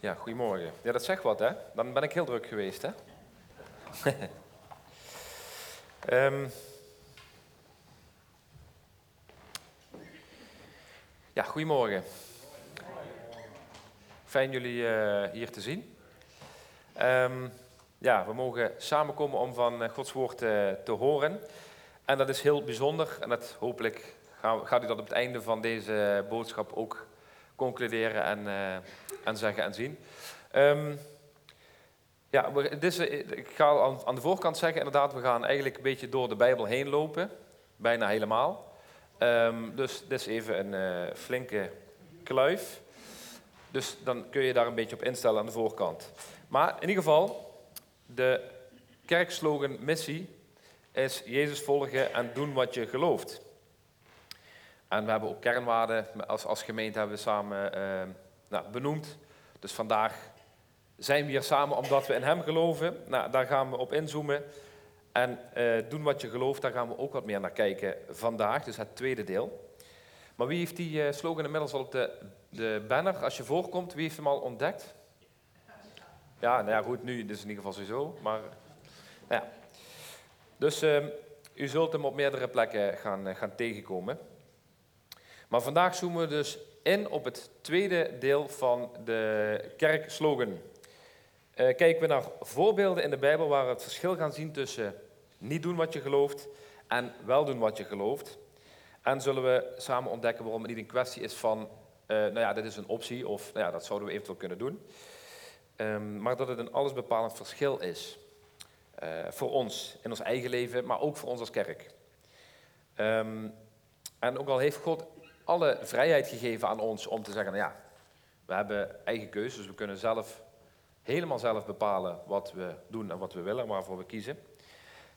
Ja, goedemorgen. Ja, dat zegt wat, hè? Dan ben ik heel druk geweest, hè? Ehm, ja, goedemorgen. Fijn jullie eh, hier te zien. Ehm, ja, we mogen samenkomen om van eh, Gods woord eh, te horen. En dat is heel bijzonder. En dat, hopelijk gaat u dat op het einde van deze boodschap ook concluderen en, en zeggen en zien. Um, ja, ik ga aan, de voorkant zeggen, inderdaad, we gaan eigenlijk een beetje door de Bijbel heen lopen. Bijna helemaal. Um, dus dit is even een uh, flinke kluif. Dus dan kun je daar een beetje op instellen aan de voorkant. Maar in ieder geval, de kerkslogan missie is Jezus volgen en doen wat je gelooft. En we hebben ook kernwaarden, als, als gemeente hebben we samen uh, nou, benoemd. Dus vandaag zijn we hier samen omdat we in Hem geloven. Nou, daar gaan we op inzoomen. En uh, doen wat je gelooft, daar gaan we ook wat meer naar kijken vandaag. Dus het tweede deel. Maar wie heeft die uh, slogan inmiddels al op de, de banner, als je voorkomt, wie heeft hem al ontdekt? Ja, nou ja, goed, nu dus in ieder geval sowieso. Maar, ja. Dus uh, u zult hem op meerdere plekken gaan, gaan tegenkomen. Maar vandaag zoomen we dus in op het tweede deel van de kerkslogan. Uh, kijken we naar voorbeelden in de Bijbel waar we het verschil gaan zien tussen niet doen wat je gelooft en wel doen wat je gelooft. En zullen we samen ontdekken waarom het niet een kwestie is van, uh, nou ja, dit is een optie of nou ja, dat zouden we eventueel kunnen doen. Um, maar dat het een allesbepalend verschil is. Uh, voor ons, in ons eigen leven, maar ook voor ons als kerk. Um, en ook al heeft God alle vrijheid gegeven aan ons om te zeggen, nou ja, we hebben eigen keuzes, we kunnen zelf helemaal zelf bepalen wat we doen en wat we willen, waarvoor we kiezen.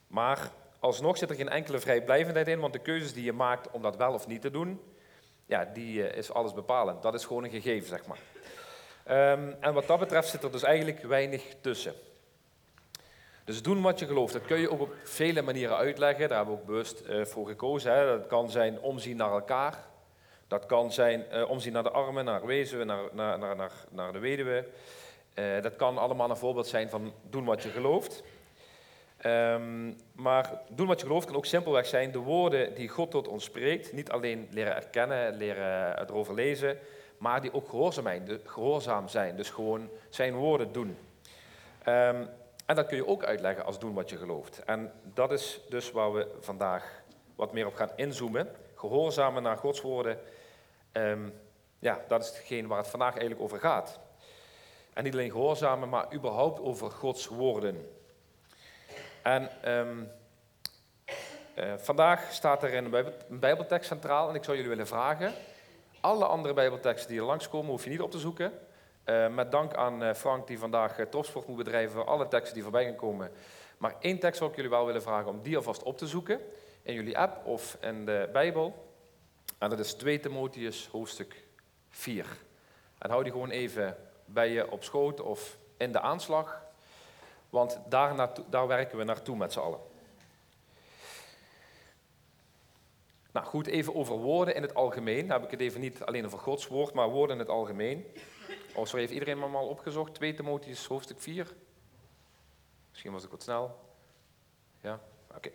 Maar alsnog zit er geen enkele vrijblijvendheid in, want de keuzes die je maakt om dat wel of niet te doen, ja, die eh, is alles bepalend. Dat is gewoon een gegeven, zeg maar. Um, en wat dat betreft zit er dus eigenlijk weinig tussen. Dus doen wat je gelooft, dat kun je ook op vele manieren uitleggen. Daar hebben we ook bewust uh, voor gekozen. Hè. Dat kan zijn omzien naar elkaar. Dat kan zijn uh, omzien naar de armen, naar wezen, naar, naar, naar, naar de weduwe. Uh, dat kan allemaal een voorbeeld zijn van doen wat je gelooft. Um, maar doen wat je gelooft kan ook simpelweg zijn de woorden die God tot ons spreekt, niet alleen leren erkennen, leren erover lezen, maar die ook gehoorzaam zijn, gehoorzaam zijn dus gewoon zijn woorden doen. Um, en dat kun je ook uitleggen als doen wat je gelooft. En dat is dus waar we vandaag wat meer op gaan inzoomen. Gehoorzamen naar Gods woorden. Um, ja, dat is hetgeen waar het vandaag eigenlijk over gaat. En niet alleen gehoorzamen, maar überhaupt over Gods woorden. En um, uh, vandaag staat er een, bijbel, een bijbeltekst centraal en ik zou jullie willen vragen. Alle andere bijbelteksten die er langskomen hoef je niet op te zoeken. Uh, met dank aan uh, Frank die vandaag topsport moet bedrijven voor alle teksten die voorbij gaan komen. Maar één tekst zou ik jullie wel willen vragen om die alvast op te zoeken. In jullie app of in de Bijbel. En dat is 2 Timotheus hoofdstuk 4. En hou die gewoon even bij je op schoot of in de aanslag. Want daar, daar werken we naartoe met z'n allen. Nou goed, even over woorden in het algemeen. Dan heb ik het even niet alleen over Gods woord, maar woorden in het algemeen. Oh, sorry, heeft iedereen me al opgezocht? 2 Timotheus hoofdstuk 4. Misschien was ik wat snel. Ja, oké.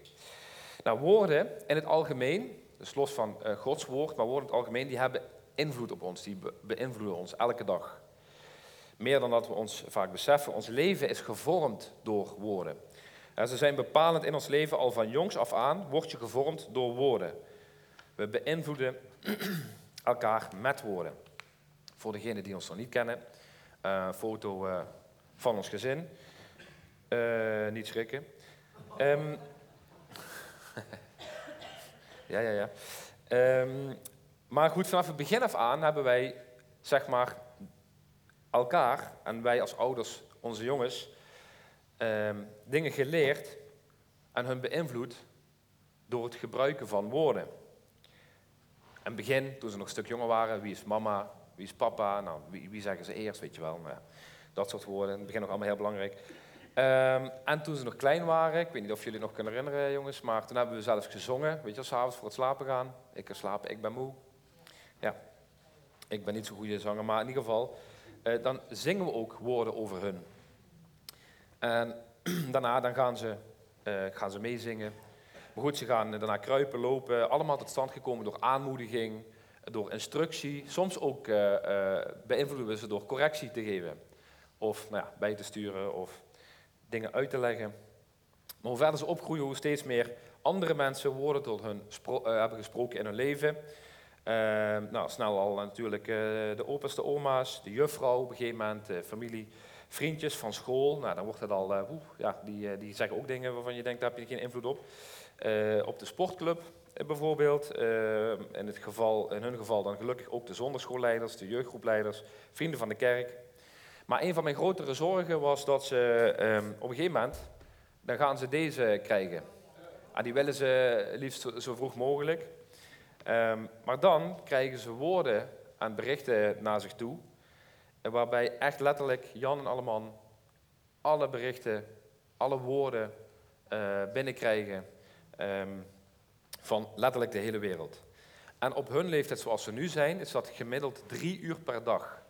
Nou, woorden in het algemeen, dus los van uh, Gods woord, maar woorden in het algemeen, die hebben invloed op ons. Die be beïnvloeden ons elke dag. Meer dan dat we ons vaak beseffen. Ons leven is gevormd door woorden. En ze zijn bepalend in ons leven al van jongs af aan, word je gevormd door woorden. We beïnvloeden elkaar met woorden. Voor degenen die ons nog niet kennen, uh, foto uh, van ons gezin. Niet schrikken. Um, ja, ja, ja. Um, maar goed, vanaf het begin af aan hebben wij, zeg maar, elkaar en wij als ouders, onze jongens, eh, dingen geleerd en hun beïnvloed door het gebruiken van woorden. In het begin, toen ze nog een stuk jonger waren, wie is mama, wie is papa, nou, wie, wie zeggen ze eerst, weet je wel. Nou, dat soort woorden, in het begin nog allemaal heel belangrijk. Um, en toen ze nog klein waren, ik weet niet of jullie nog kunnen herinneren jongens, maar toen hebben we zelfs gezongen, weet je s'avonds voor het slapen gaan. Ik kan slapen, ik ben moe. Ja, ik ben niet zo'n goede zanger, maar in ieder geval, eh, dan zingen we ook woorden over hun. En daarna dan gaan, ze, uh, gaan ze meezingen. Maar goed, ze gaan daarna kruipen, lopen. Allemaal tot stand gekomen door aanmoediging, door instructie. Soms ook uh, beïnvloeden we ze door correctie te geven. Of nou ja, bij te sturen of dingen uit te leggen. Maar hoe verder ze opgroeien, hoe steeds meer andere mensen woorden tot hun hebben gesproken in hun leven. Ehm, nou, snel al natuurlijk uh, de opa's, de oma's, de juffrouw, op een gegeven moment familie, vriendjes van school. Nou, dan wordt het al, ja, die, die zeggen ook dingen waarvan je denkt, daar heb je geen invloed op. op de sportclub bijvoorbeeld, in, het geval, in hun geval dan gelukkig ook de zonderschoolleiders, de jeugdgroepleiders, vrienden van de kerk. Maar een van mijn grotere zorgen was dat ze ehm, op een gegeven moment, dan gaan ze deze krijgen. En die willen ze liefst zo, vroeg mogelijk. Um, maar dan krijgen ze woorden en berichten naar zich toe, waarbij echt letterlijk Jan en Alleman alle berichten, alle woorden uh, binnenkrijgen um, van letterlijk de hele wereld. En op hun leeftijd zoals ze nu zijn, is dat gemiddeld drie uur per dag.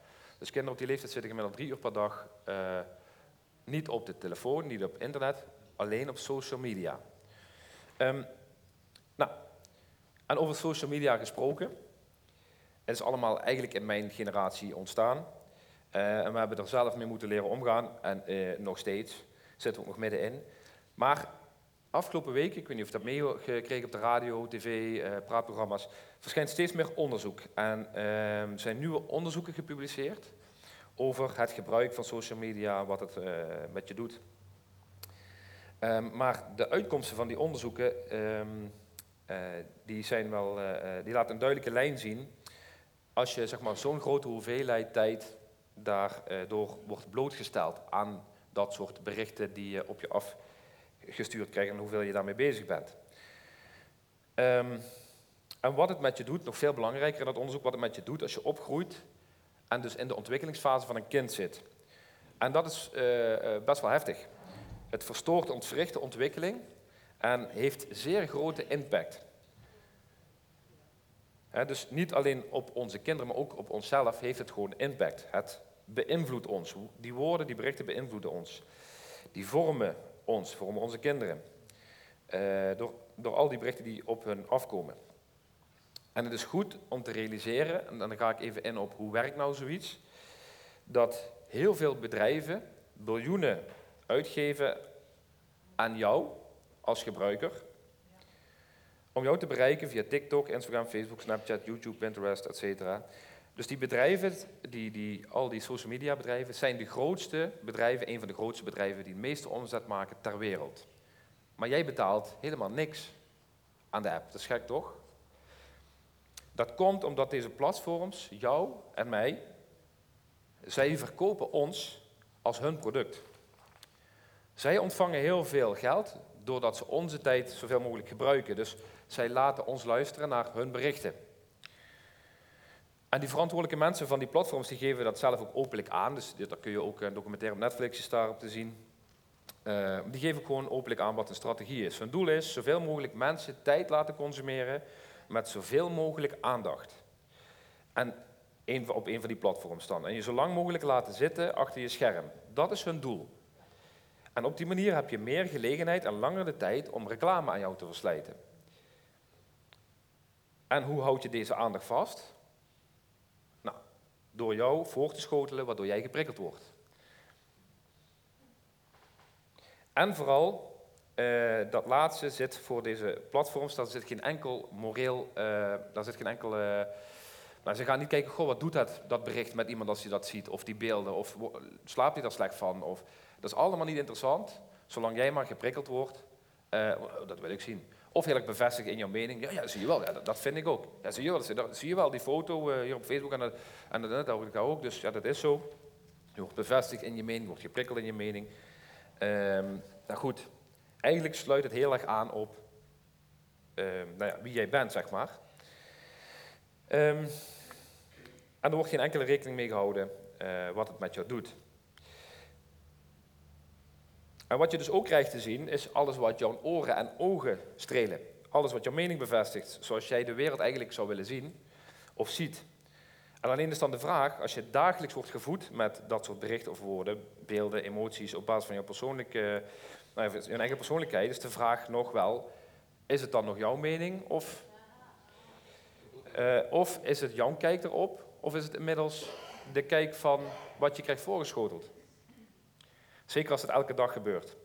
Dus kinderen op die leeftijd zitten gemiddeld drie uur per dag uh, niet op de telefoon, niet op internet, alleen op social media. Um, nou, en over social media gesproken. Het is allemaal eigenlijk in mijn generatie ontstaan. Uh, en we hebben er zelf mee moeten leren omgaan. En uh, nog steeds zitten we ook nog middenin. Maar afgelopen weken, ik weet niet of je dat meegekregen op de radio, tv, uh, praatprogramma's, verschijnt steeds meer onderzoek. En er ehm, zijn nieuwe onderzoeken gepubliceerd over het gebruik van social media, wat het met je doet. Um, maar de uitkomsten van die onderzoeken um, die, zijn wel, die laten een duidelijke lijn zien. Als je zeg maar, zo'n grote hoeveelheid tijd daardoor wordt blootgesteld aan dat soort berichten die je op je afgestuurd krijgt en hoeveel je daarmee bezig bent. Um, en wat het met je doet, nog veel belangrijker in dat onderzoek, wat het met je doet als je opgroeit en dus in de ontwikkelingsfase van een kind zit. En dat is uh, best wel heftig. Het verstoort, ontwricht de ontwikkeling en heeft zeer grote impact. dus niet alleen op onze kinderen, maar ook op onszelf heeft het gewoon impact. Het beïnvloedt ons. Die woorden, die berichten beïnvloeden ons. Die vormen ons, vormen onze kinderen. Uh, door, door al die berichten die op hun afkomen. En het is goed om te realiseren, en dan ga ik even in op hoe werkt nou zoiets, dat heel veel bedrijven biljoenen uitgeven aan jou als gebruiker. Om jou te bereiken via TikTok, Instagram, Facebook, Snapchat, YouTube, Pinterest, etc. Dus die bedrijven, die, die, al die social media bedrijven, zijn de grootste bedrijven, een van de grootste bedrijven die het meeste omzet maken ter wereld. Maar jij betaalt helemaal niks aan de app. Dat is gek toch? Dat komt omdat deze platforms, jou en mij, zij verkopen ons als hun product. Zij ontvangen heel veel geld doordat ze onze tijd zoveel mogelijk gebruiken. Dus zij laten ons luisteren naar hun berichten. En die verantwoordelijke mensen van die platforms geven dat zelf ook openlijk aan. Dus daar kun je ook een documentaire op Netflix is daarop te zien. Uh, die geven gewoon openlijk aan wat een strategie is. Hun doel is zoveel mogelijk mensen tijd laten consumeren met zoveel mogelijk aandacht. En op een van die platforms dan. En je zo lang mogelijk laten zitten achter je scherm. Dat is hun doel. En op die manier heb je meer gelegenheid en langer de tijd om reclame aan jou te verslijten. En hoe houd je deze aandacht vast? Door jou voor te schotelen waardoor jij geprikkeld wordt. En vooral, uh, dat laatste zit voor deze platforms, daar zit geen enkel moreel, uh, daar zit geen enkel... Nou, ze gaan niet kijken, goh, wat doet dat, dat bericht met iemand als hij dat ziet, of die beelden, of slaapt hij daar slecht van, of dat is allemaal niet interessant, zolang jij maar geprikkeld wordt. Uh, dat wil ik zien. Of heel erg bevestigd in jouw mening. Ja, ja zie je wel, ja, dat, vind ik ook. Zie, je wel, zie je wel, die foto uh, hier op Facebook en, dat, en dat, dat, dat ook. Dus ja, dat is zo. Je wordt bevestigd in je mening, je wordt geprikkeld in je mening. Um, nou goed, eigenlijk sluit het heel erg aan op um, nou ja, wie jij bent, zeg maar. Um, en er wordt geen enkele rekening mee gehouden uh, wat het met jou doet. En wat je dus ook krijgt te zien, is alles wat jouw oren en ogen strelen. Alles wat jouw mening bevestigt, zoals jij de wereld eigenlijk zou willen zien of ziet. En alleen is dan de vraag, als je dagelijks wordt gevoed met dat soort berichten of woorden, beelden, emoties op basis van jouw persoonlijke, nou, je eigen persoonlijkheid, is de vraag nog wel, is het dan nog jouw mening of, uh, of is het jouw kijk erop of is het inmiddels de kijk van wat je krijgt voorgeschoteld? Zeker als het elke dag gebeurt.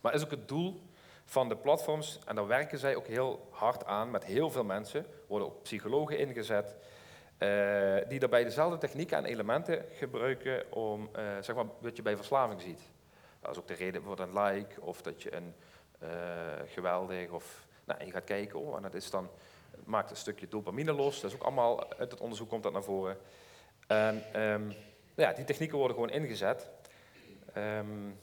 Maar is ook het doel van de platforms, en daar werken zij ook heel hard aan met heel veel mensen, worden ook psychologen ingezet, uh, die daarbij dezelfde technieken en elementen gebruiken om, uh, zeg maar, wat je bij verslaving ziet. Dat is ook de reden voor een like, of dat je een uh, geweldig, of nou, je gaat kijken, oh, en dat is dan, maakt een stukje dopamine los. Dat is ook allemaal, uit het onderzoek komt dat naar voren. En um, ja, die technieken worden gewoon ingezet. Um,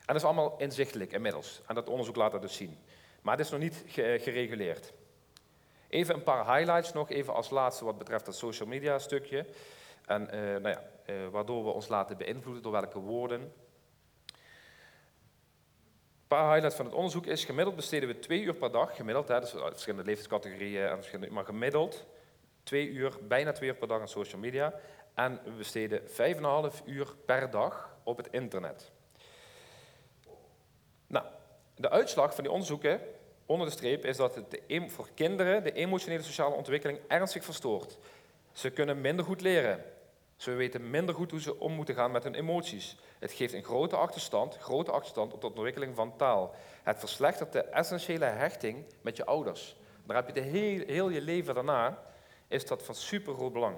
en dat is allemaal inzichtelijk inmiddels. En dat onderzoek laat dat dus zien. Maar het is nog niet gereguleerd. Even een paar highlights nog, even als laatste wat betreft dat social media stukje. En uh, nou ja, uh, waardoor we ons laten beïnvloeden door welke woorden. Een paar highlights van het onderzoek is, gemiddeld besteden we twee uur per dag, gemiddeld, hè, dus verschillende leeftijdscategorieën, en verschillende, maar gemiddeld twee uur, bijna twee uur per dag aan social media. En we besteden vijf en een half uur per dag op het internet. Nou, de uitslag van die onderzoeken onder de streep is dat het voor kinderen de emotionele sociale ontwikkeling ernstig verstoort. Ze kunnen minder goed leren. Ze weten minder goed hoe ze om moeten gaan met hun emoties. Het geeft een grote achterstand, grote achterstand op de ontwikkeling van taal. Het verslechtert de essentiële hechting met je ouders. Daar heb je de heel, heel je leven daarna, is dat van super groot belang.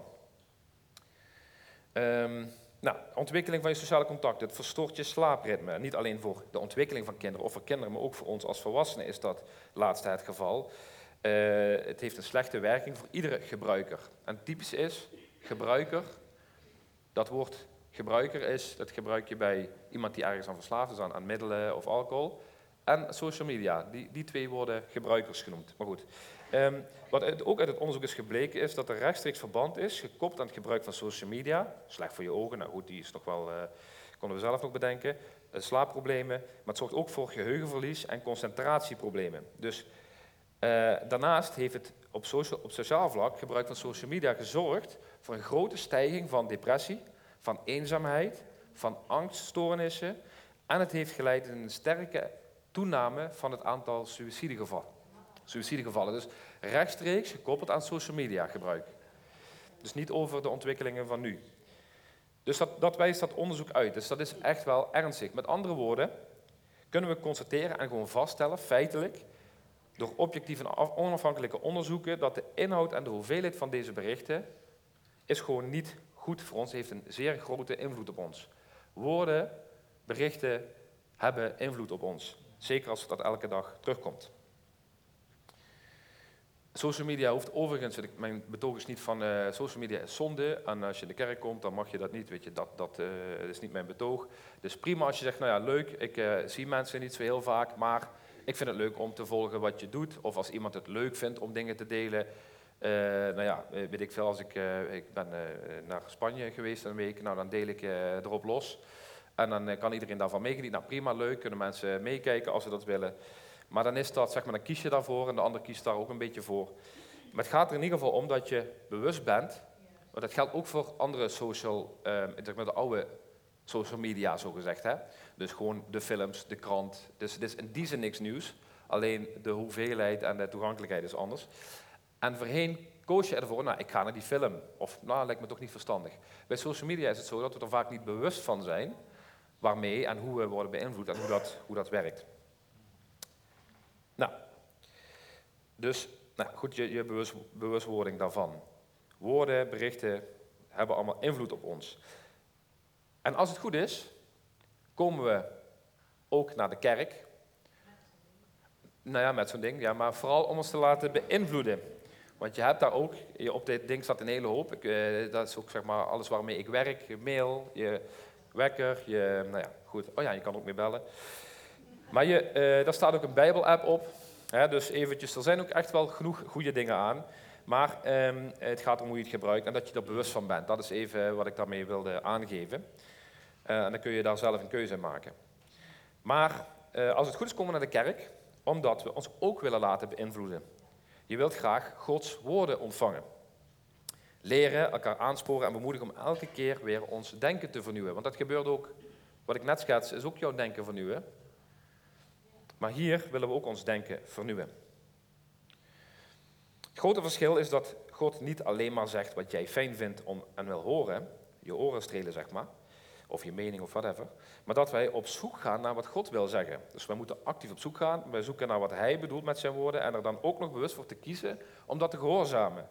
Um, nou, ontwikkeling van je sociale contacten, het verstoort je slaapritme. Niet alleen voor de ontwikkeling van kinderen of voor kinderen, maar ook voor ons als volwassenen is dat laatste het geval. Uh, het heeft een slechte werking voor iedere gebruiker. En typisch is, gebruiker, dat woord gebruiker is, dat gebruik je bij iemand die ergens aan verslaafd is, aan, aan middelen of alcohol. En social media, die, die twee worden gebruikers genoemd. Maar goed, Um, wat ook uit het onderzoek is gebleken is dat er rechtstreeks verband is, gekoppeld aan het gebruik van social media. Slecht voor je ogen, nou goed, die is nog wel, uh, konden we zelf nog bedenken. Uh, slaapproblemen, maar het zorgt ook voor geheugenverlies en concentratieproblemen. Dus uh, daarnaast heeft het op, op sociaal vlak gebruik van social media gezorgd voor een grote stijging van depressie, van eenzaamheid, van angststoornissen en het heeft geleid tot een sterke toename van het aantal suïcidegevallen suïcidegevallen. Dus rechtstreeks gekoppeld aan social media gebruik. Dus niet over de ontwikkelingen van nu. Dus dat, dat wijst dat onderzoek uit. Dus dat is echt wel ernstig. Met andere woorden, kunnen we constateren en gewoon vaststellen, feitelijk, door objectieve en onafhankelijke onderzoeken, dat de inhoud en de hoeveelheid van deze berichten is gewoon niet goed voor ons, heeft een zeer grote invloed op ons. Woorden, berichten hebben invloed op ons. Zeker als dat elke dag terugkomt. Social media hoeft overigens, mijn betoog is niet van uh, social media is zonde en als je in de kerk komt dan mag je dat niet, weet je, dat, dat uh, is niet mijn betoog. Dus prima als je zegt, nou ja leuk, ik uh, zie mensen niet zo heel vaak, maar ik vind het leuk om te volgen wat je doet. Of als iemand het leuk vindt om dingen te delen. nou ja, weet ik veel, als ik, ik ben naar Spanje geweest een week, nou dan deel ik erop los. En dan kan iedereen daarvan meegenieten. Nou prima, leuk, kunnen mensen meekijken als ze dat willen. Maar dan is dat, zeg maar, dan kies je daarvoor en de ander kiest daar ook een beetje voor. Maar het gaat er in ieder geval om dat je bewust bent. Maar dat geldt ook voor andere social, zeg maar de oude social media, zo gezegd. Hè? Dus gewoon de films, de krant. Dus het is in die zin niks nieuws. Alleen de hoeveelheid en de toegankelijkheid is anders. En voorheen koos je ervoor, nou, ik ga naar die film. Of, nou, lijkt me toch niet verstandig. Bij social media is het zo dat we er vaak niet bewust van zijn waarmee en hoe we worden beïnvloed en hoe dat, hoe dat werkt. Nou, dus nou goed, je, je bewust, bewustwording daarvan. Woorden, berichten hebben allemaal invloed op ons. En als het goed is, komen we ook naar de kerk. Nou ja, met zo'n ding, ja, maar vooral om ons te laten beïnvloeden. Want je hebt daar ook, op dit ding staat een hele hoop. Ik, eh, dat is ook zeg maar alles waarmee ik werk. Je mail, je wekker, je, nou ja, goed. Oh ja, je kan ook mee bellen. Maar je, uh, daar staat ook een Bijbel-app op. Dus eventjes, er zijn ook echt wel genoeg goede dingen aan. Maar um, het gaat om hoe je het gebruikt en dat je er bewust van bent. Dat is even wat ik daarmee wilde aangeven. Uh, en dan kun je daar zelf een keuze in maken. Maar uh, als het goed is, komen naar de kerk, omdat we ons ook willen laten beïnvloeden. Je wilt graag Gods woorden ontvangen. leren, elkaar aansporen en bemoedigen om elke keer weer ons denken te vernieuwen. Want dat gebeurt ook, wat ik net schets, is ook jouw denken vernieuwen. Maar hier willen we ook ons denken vernieuwen. Het grote verschil is dat God niet alleen maar zegt wat jij fijn vindt om en wil horen, je oren strelen zeg maar, of je mening of whatever, maar dat wij op zoek gaan naar wat God wil zeggen. Dus wij moeten actief op zoek gaan, wij zoeken naar wat Hij bedoelt met zijn woorden en er dan ook nog bewust voor te kiezen om dat te gehoorzamen.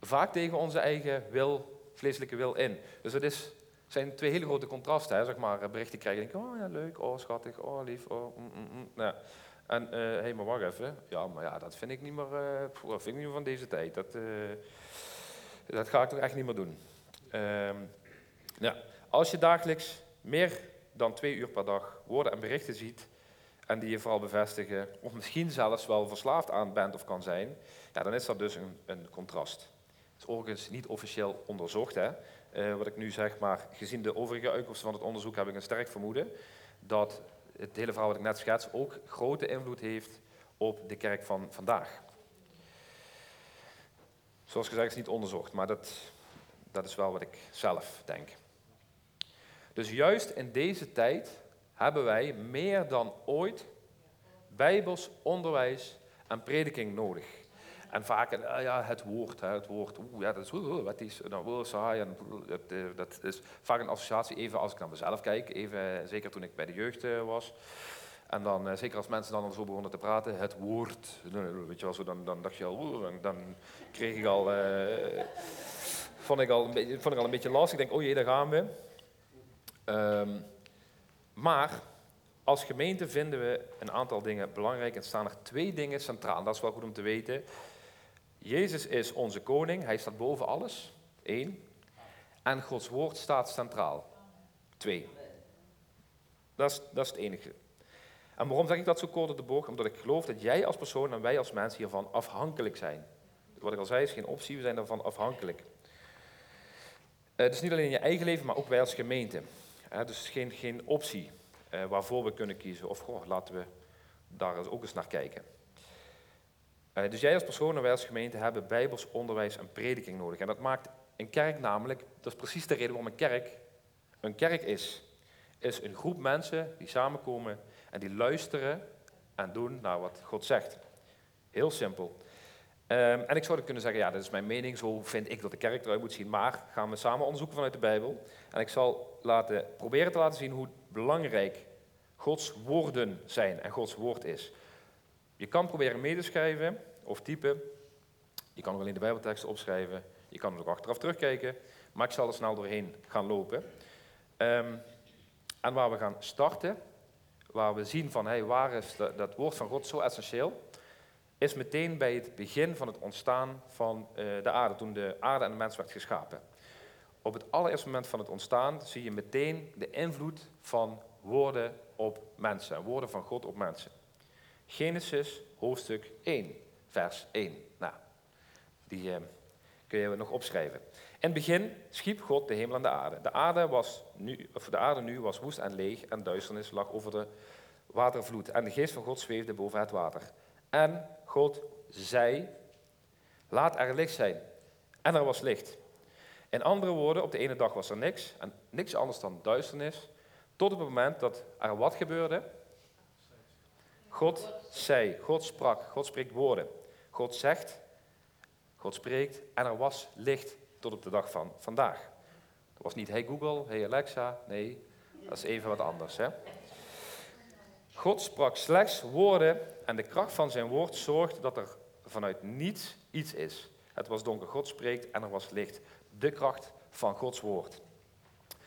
Vaak tegen onze eigen wil, vleeselijke wil in. Dus het is, zijn twee hele grote contrasten, hè, zeg maar, berichten krijgen. Denk, oh ja, leuk, oh schattig, oh lief, oh mm, mm, mm. Ja. En, hé, uh, hey, maar wacht even. Ja, maar ja, dat vind ik niet meer, dat vind ik niet meer van deze tijd. Dat, dat ga ik toch echt niet meer doen. Um, ja. Als je dagelijks meer dan twee uur per dag woorden en berichten ziet, en die je vooral bevestigen, of misschien zelfs wel verslaafd aan bent of kan zijn, ja, dan is dat dus een, een contrast. Het is overigens niet officieel onderzocht, hè, uh, wat ik nu zeg, maar gezien de overige uitkomsten van het onderzoek heb ik een sterk vermoeden dat het hele verhaal wat ik net schets ook grote invloed heeft op de kerk van vandaag. Zoals gezegd is niet onderzocht, maar dat, dat is wel wat ik zelf denk. Dus juist in deze tijd hebben wij meer dan ooit bijbels onderwijs en prediking nodig. En vaak, uh, ja, het woord, hè, het woord, oeh, ja, dat is, wat is, nou, oh, saai, en dat, is vaak een associatie, even als ik naar mezelf kijk, even, zeker toen ik bij de jeugd uh, was. En dan, zeker als mensen dan zo begonnen te praten, het woord, weet je wel, zo, dan, dan dacht je al, dan, kreeg ik al, vond, ik al een beetje, vond ik al een beetje lastig. Ik denk, oh jee, daar gaan we. Um, maar als gemeente vinden we een aantal dingen belangrijk en staan er twee dingen centraal. Dat is wel goed om te weten. Jezus is onze koning, hij staat boven alles. Eén. En Gods woord staat centraal. Twee. Dat is, dat is het enige. En waarom zeg ik dat zo kort op de bocht? Omdat ik geloof dat jij als persoon en wij als mensen hiervan afhankelijk zijn. Wat ik al zei is geen optie, we zijn daarvan afhankelijk. Uh, dus niet alleen je eigen leven, maar ook wij als gemeente. Uh, dus geen, geen optie uh, waarvoor we kunnen kiezen. Of goh, laten we daar ook eens naar kijken. Uh, dus jij als persoon en wij als gemeente hebben bijbels onderwijs en prediking nodig. En dat maakt een kerk namelijk, dat is precies de reden waarom een kerk een kerk is. Is een groep mensen die samenkomen en die luisteren en doen naar wat God zegt. Heel simpel. Um, en ik zou kunnen zeggen, ja, dat is mijn mening, zo vind ik dat de kerk eruit moet zien. Maar gaan we samen onderzoeken vanuit de Bijbel. En ik zal laten, proberen te laten zien hoe belangrijk Gods woorden zijn en Gods woord is. Je kan proberen mee te schrijven of typen. Je kan ook alleen de Bijbelteksten opschrijven. Je kan ook achteraf terugkijken. Maar ik zal er snel doorheen gaan lopen. Um, en waar we gaan starten, waar we zien van hey, waar is dat, woord van God zo essentieel, is meteen bij het begin van het ontstaan van uh, de aarde, toen de aarde en de mens werd geschapen. Op het allereerste moment van het ontstaan zie je meteen de invloed van woorden op mensen, woorden van God op mensen. Genesis hoofdstuk 1, vers 1. Nou, die eh, kun je nog opschrijven. In het begin schiep God de hemel en de aarde. De aarde, was nu, of de aarde nu was woest en leeg en duisternis lag over de watervloed. En de geest van God zweefde boven het water. En God zei, laat er licht zijn. En er was licht. In andere woorden, op de ene dag was er niks, en niks anders dan duisternis, tot op het moment dat er wat gebeurde? God zei, God sprak, God spreekt woorden. God zegt, God spreekt en er was licht tot op de dag van vandaag. Dat was niet hey Google, hey Alexa, nee, dat is even wat anders. Hè? God sprak slechts woorden en de kracht van zijn woord zorgt dat er vanuit niets iets is. Het was donker, God spreekt en er was licht. De kracht van Gods woord.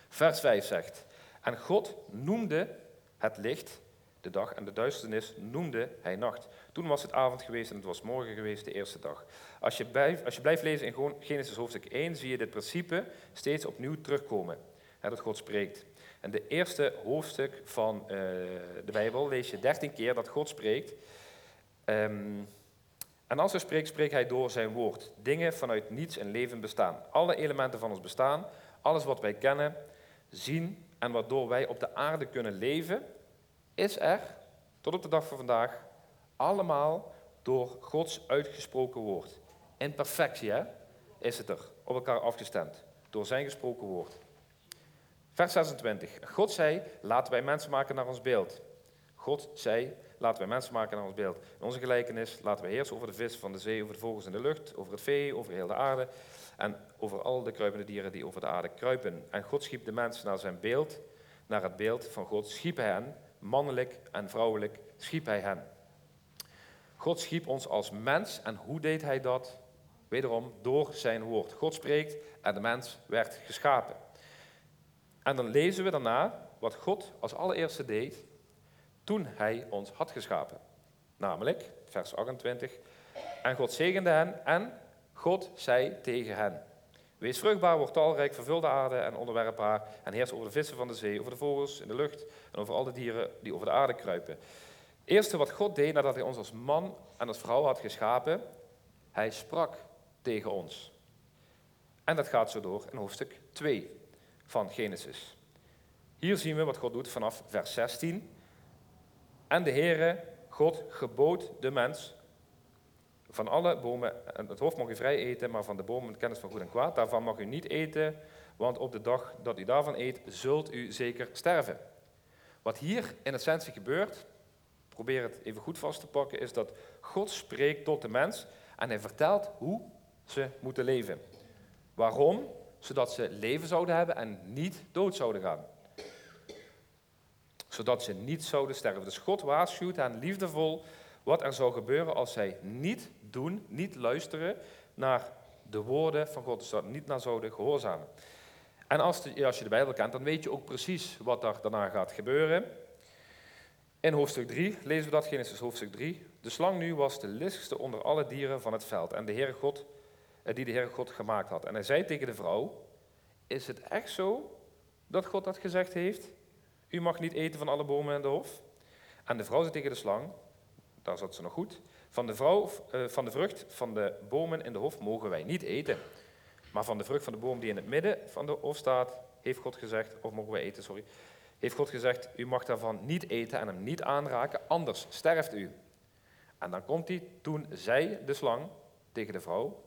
Vers 5 zegt, en God noemde het licht de dag en de duisternis noemde hij nacht. Toen was het avond geweest en het was morgen geweest, de eerste dag. Als je, blijft, als je blijft lezen in Genesis hoofdstuk 1, zie je dit principe steeds opnieuw terugkomen. Dat God spreekt. En de eerste hoofdstuk van uh, de Bijbel lees je dertien keer dat God spreekt. Um, en als hij spreekt, spreekt hij door zijn woord. Dingen vanuit niets en leven bestaan. Alle elementen van ons bestaan, alles wat wij kennen, zien en waardoor wij op de aarde kunnen leven, is er, tot op de dag van vandaag, allemaal door Gods uitgesproken woord. In perfectie, is het er, op elkaar afgestemd, door zijn gesproken woord. Vers 26. God zei, laten wij mensen maken naar ons beeld. God zei, laten wij mensen maken naar ons beeld. In onze gelijkenis laten wij heersen over de vis van de zee, over de vogels in de lucht, over het vee, over heel de aarde en over al de kruipende dieren die over de aarde kruipen. En God schiep de mens naar zijn beeld, naar het beeld van God schiep hen, mannelijk en vrouwelijk schiep hij hen. God schiep ons als mens en hoe deed hij dat? Wederom door zijn woord. God spreekt en de mens werd geschapen. En dan lezen we daarna wat God als allereerste deed toen hij ons had geschapen. Namelijk, vers 28, en God zegende hen en God zei tegen hen, wees vruchtbaar, word talrijk, vervul de aarde en onderwerp haar en heers over de vissen van de zee, over de vogels in de lucht en over al de dieren die over de aarde kruipen. Eerste wat God deed nadat hij ons als man en als vrouw had geschapen, hij sprak tegen ons. En dat gaat zo door in hoofdstuk 2 van Genesis. Hier zien we wat God doet vanaf vers 16. En de Heere, God, gebood de mens van alle bomen, het hoofd mag u vrij eten, maar van de bomen kennis van goed en kwaad, daarvan mag u niet eten, want op de dag dat u daarvan eet, zult u zeker sterven. Wat hier in essentie gebeurt, probeer het even goed vast te pakken, is dat God spreekt tot de mens en hij vertelt hoe ze moeten leven. Waarom? Zodat ze leven zouden hebben en niet dood zouden gaan zodat ze niet zouden sterven. Dus God waarschuwt hen liefdevol wat er zou gebeuren als zij niet doen, niet luisteren naar de woorden van God, dus niet naar zouden gehoorzamen. En als, als je de Bijbel kent, dan weet je ook precies wat er daarna gaat gebeuren. In hoofdstuk 3 lezen we dat, Genesis hoofdstuk 3. De slang nu was de listigste onder alle dieren van het veld en de Heere God, eh, die de Heere God gemaakt had. En hij zei tegen de vrouw, is het echt zo dat God dat gezegd heeft? U mag niet eten van alle bomen in de hof. En de vrouw zei tegen de slang, daar zat ze nog goed, van de, vrouw, uh, van de vrucht van de bomen in de hof mogen wij niet eten. Maar van de vrucht van de boom die in het midden van de hof staat, heeft God gezegd, of mogen wij eten, sorry, heeft God gezegd, u mag daarvan niet eten en hem niet aanraken, anders sterft u. En dan komt hij, toen zei de slang tegen de vrouw,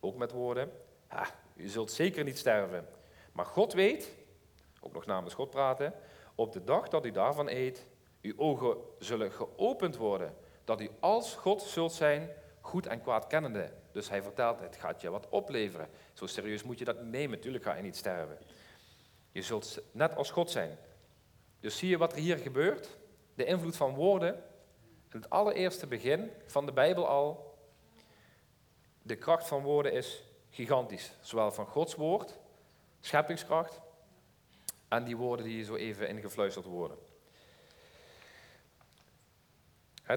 ook met woorden, u zult zeker niet sterven. Maar God weet, ook nog namens God praten, op de dag dat u daarvan eet, uw ogen zullen geopend worden, dat u als God zult zijn, goed en kwaad kennende. Dus hij vertelt, het gaat je wat opleveren. Zo serieus moet je dat nemen, natuurlijk ga je niet sterven. Je zult net als God zijn. Dus zie je wat er hier gebeurt? De invloed van woorden. Het allereerste begin van de Bijbel al. De kracht van woorden is gigantisch. Zowel van Gods woord, scheppingskracht, aan die woorden die zo even ingefluisterd worden.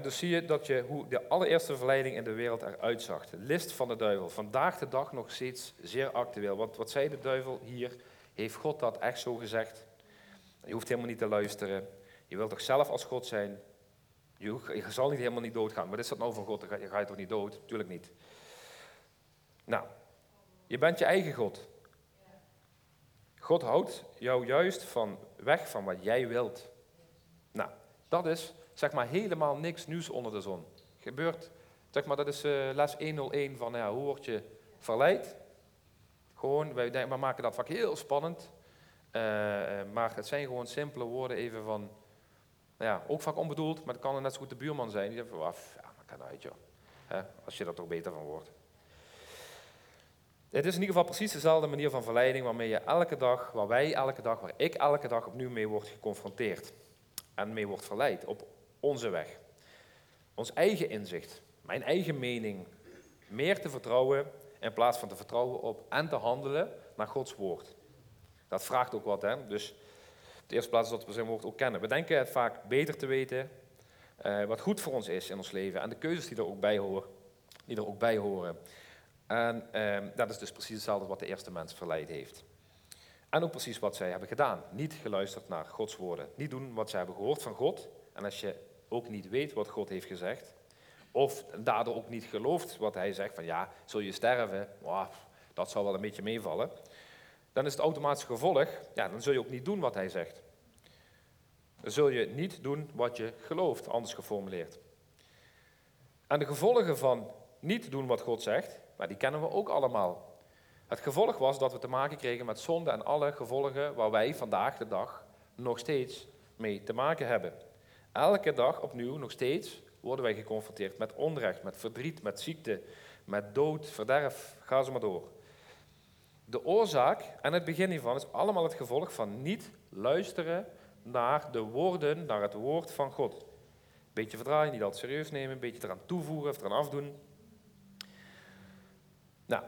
Dus zie je dat je hoe de allereerste verleiding in de wereld eruit zag. De list van de duivel. Vandaag de dag nog steeds zeer actueel. Want wat zei de duivel hier? Heeft God dat echt zo gezegd? Je hoeft helemaal niet te luisteren. Je wilt toch zelf als God zijn? Je, je zal niet helemaal niet doodgaan. Wat is dat nou van God? Dan ga je toch niet dood? Tuurlijk niet. Nou, je bent je eigen God. God houdt jou juist van weg van wat jij wilt. Nou, dat is zeg maar helemaal niks nieuws onder de zon. Gebeurt, zeg maar, dat is uh, les 101 van ja, hoe word je verleid. Gewoon, wij, maken dat vaak heel spannend. Uh, maar het zijn gewoon simpele woorden even van, nou ja, ook vaak onbedoeld, maar het kan net zo goed de buurman zijn. Die zegt van, ja, maar kan uit joh. als je er toch beter van wordt. Het is in ieder geval precies dezelfde manier van verleiding waarmee je elke dag, waar wij elke dag, waar ik elke dag opnieuw mee word geconfronteerd. En mee wordt verleid op onze weg. Ons eigen inzicht, mijn eigen mening, meer te vertrouwen in plaats van te vertrouwen op en te handelen naar Gods woord. Dat vraagt ook wat, hè? Dus de eerste plaats is dat we zijn woord ook kennen. We denken het vaak beter te weten uh, wat goed voor ons is in ons leven en de keuzes die er ook bij horen. Die er ook bij horen. En ehm, dat is dus precies hetzelfde wat de eerste mens verleid heeft. En ook precies wat zij hebben gedaan. Niet geluisterd naar Gods woorden. Niet doen wat zij hebben gehoord van God. En als je ook niet weet wat God heeft gezegd, of daardoor ook niet gelooft wat hij zegt, van ja, zul je sterven, dat zal wel een beetje meevallen, dan is het automatische gevolg, ja, dan zul je ook niet doen wat hij zegt. Dan zul je niet doen wat je gelooft, anders geformuleerd. En de gevolgen van niet doen wat God zegt, maar die kennen we ook allemaal. Het gevolg was dat we te maken kregen met zonde en alle gevolgen waar wij vandaag de dag nog steeds mee te maken hebben. Elke dag opnieuw, nog steeds, worden wij geconfronteerd met onrecht, met verdriet, met ziekte, met dood, verderf, ga zo maar door. De oorzaak en het begin hiervan is allemaal het gevolg van niet luisteren naar de woorden, naar het woord van God. Beetje verdraaien, niet altijd serieus nemen, een beetje eraan toevoegen of eraan afdoen. Nou,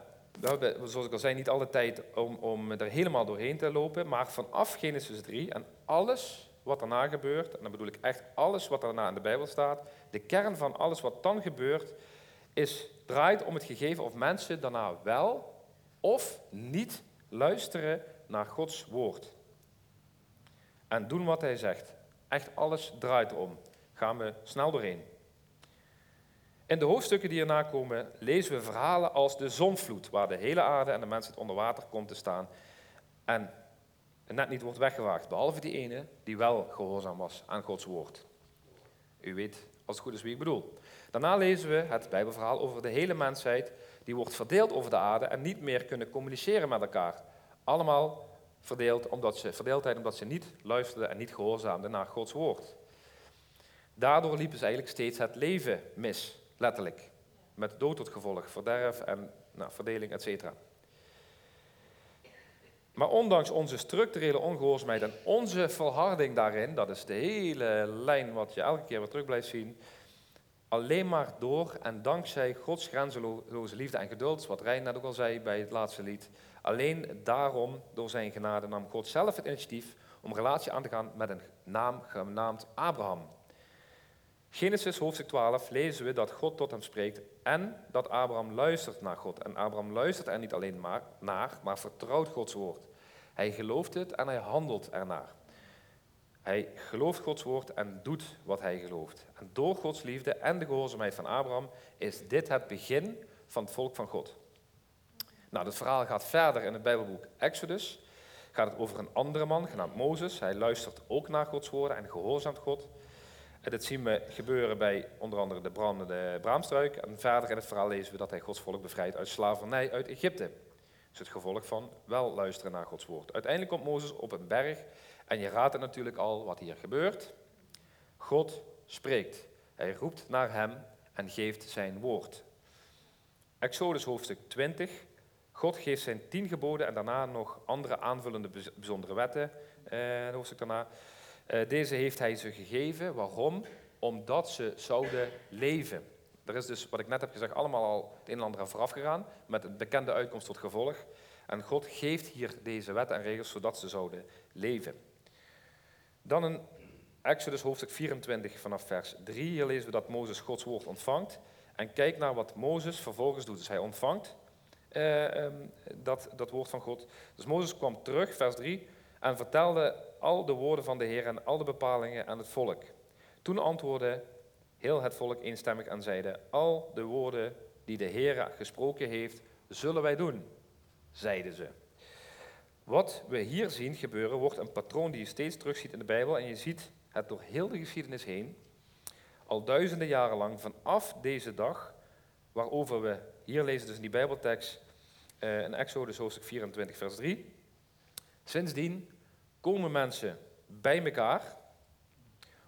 zoals ik al zei, niet alle tijd om, om er helemaal doorheen te lopen, maar vanaf Genesis 3 en alles wat daarna gebeurt, en dan bedoel ik echt alles wat daarna in de Bijbel staat, de kern van alles wat dan gebeurt, is, draait om het gegeven of mensen daarna wel of niet luisteren naar Gods woord. En doen wat hij zegt. Echt alles draait om. Gaan we snel doorheen. In de hoofdstukken die erna komen lezen we verhalen als de zonvloed, waar de hele aarde en de mensheid onder water komt te staan en net niet wordt weggewaagd, behalve die ene die wel gehoorzaam was aan Gods woord. U weet als het goed is wie ik bedoel. Daarna lezen we het Bijbelverhaal over de hele mensheid die wordt verdeeld over de aarde en niet meer kunnen communiceren met elkaar. Allemaal verdeeld omdat ze, verdeeldheid omdat ze niet luisterden en niet gehoorzaamden naar Gods woord. Daardoor liepen ze eigenlijk steeds het leven mis, letterlijk. Met dood tot gevolg, verderf en nou, verdeling, etc. Maar ondanks onze structurele ongehoorzaamheid en onze volharding daarin, dat is de hele lijn wat je elke keer weer terug blijft zien, alleen maar door en dankzij Gods grenzeloze liefde en geduld, wat Rijn net ook al zei bij het laatste lied, alleen daarom, door zijn genade, nam God zelf het initiatief om relatie aan te gaan met een naam genaamd Abraham. Genesis hoofdstuk 12 lezen we dat God tot hem spreekt en dat Abraham luistert naar God. En Abraham luistert er niet alleen maar naar, maar vertrouwt Gods woord. Hij gelooft het en hij handelt ernaar. Hij gelooft Gods woord en doet wat hij gelooft. En door Gods liefde en de gehoorzaamheid van Abraham is dit het begin van het volk van God. Nou, het verhaal gaat verder in het Bijbelboek Exodus. Gaat het over een andere man genaamd Mozes. Hij luistert ook naar Gods woorden en gehoorzaamt God. En dit zien we gebeuren bij onder andere de brandende braamstruik. En verder in het verhaal lezen we dat hij Gods volk bevrijdt uit slavernij uit Egypte. Is het gevolg van wel luisteren naar Gods woord. Uiteindelijk komt Mozes op een berg en je raadt het natuurlijk al wat hier gebeurt. God spreekt. Hij roept naar hem en geeft zijn woord. Exodus hoofdstuk 20. God geeft zijn tien geboden en daarna nog andere aanvullende bijzondere wetten. Eh, hoofdstuk daarna. Eh, deze heeft hij ze gegeven. Waarom? Omdat ze zouden leven. Er is dus, wat ik net heb gezegd, allemaal al het een en ander aan vooraf gegaan, met een bekende uitkomst tot gevolg. En God geeft hier deze wetten en regels zodat ze zouden leven. Dan in Exodus hoofdstuk 24 vanaf vers 3. Hier lezen we dat Mozes Gods woord ontvangt. En kijk naar wat Mozes vervolgens doet. Dus hij ontvangt eh, ehm, dat, dat woord van God. Dus Mozes kwam terug, vers 3, en vertelde al de woorden van de Heer en al de bepalingen aan het volk. Toen antwoordde heel het volk eenstemmig en zeiden, al de woorden die de Heer gesproken heeft, zullen wij doen, zeiden ze. Wat we hier zien gebeuren, wordt een patroon die je steeds terugziet in de Bijbel. En je ziet het door heel de geschiedenis heen, al duizenden jaren lang, vanaf deze dag, waarover we hier lezen, dus in die Bijbeltekst, eh, in Exodus hoofdstuk 24, vers 3. Sindsdien komen mensen bij elkaar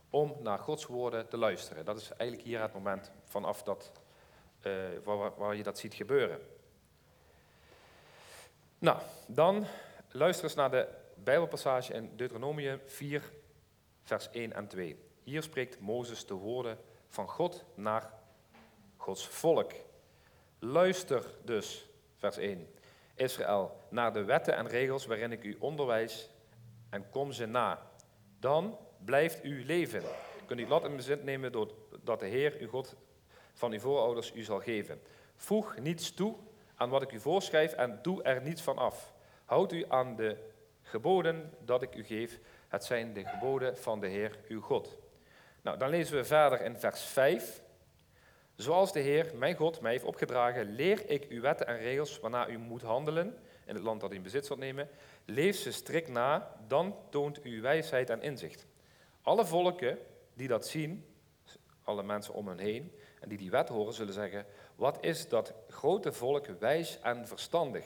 om naar Gods woorden te luisteren. Dat is eigenlijk hier het moment vanaf dat, uh, waar, waar je dat ziet gebeuren. Nou, dan Luister eens naar de Bijbelpassage in Deuteronomium 4, vers 1 en 2. Hier spreekt Mozes de woorden van God naar Gods volk. Luister dus, vers 1, Israël, naar de wetten en regels waarin ik u onderwijs en kom ze na. Dan blijft u leven. U kunt uw lat in bezit nemen doordat de Heer, uw God, van uw voorouders u zal geven. Voeg niets toe aan wat ik u voorschrijf en doe er niets van af. Houd u aan de geboden dat ik u geef. Het zijn de geboden van de Heer uw God. Nou, dan lezen we verder in vers 5. Zoals de Heer, mijn God, mij heeft opgedragen, leer ik uw wetten en regels waarna u moet handelen in het land dat u in bezit zult nemen. Leef ze strikt na, dan toont u wijsheid en inzicht. Alle volken die dat zien, alle mensen om hen heen, en die die wet horen, zullen zeggen, wat is dat grote volk wijs en verstandig.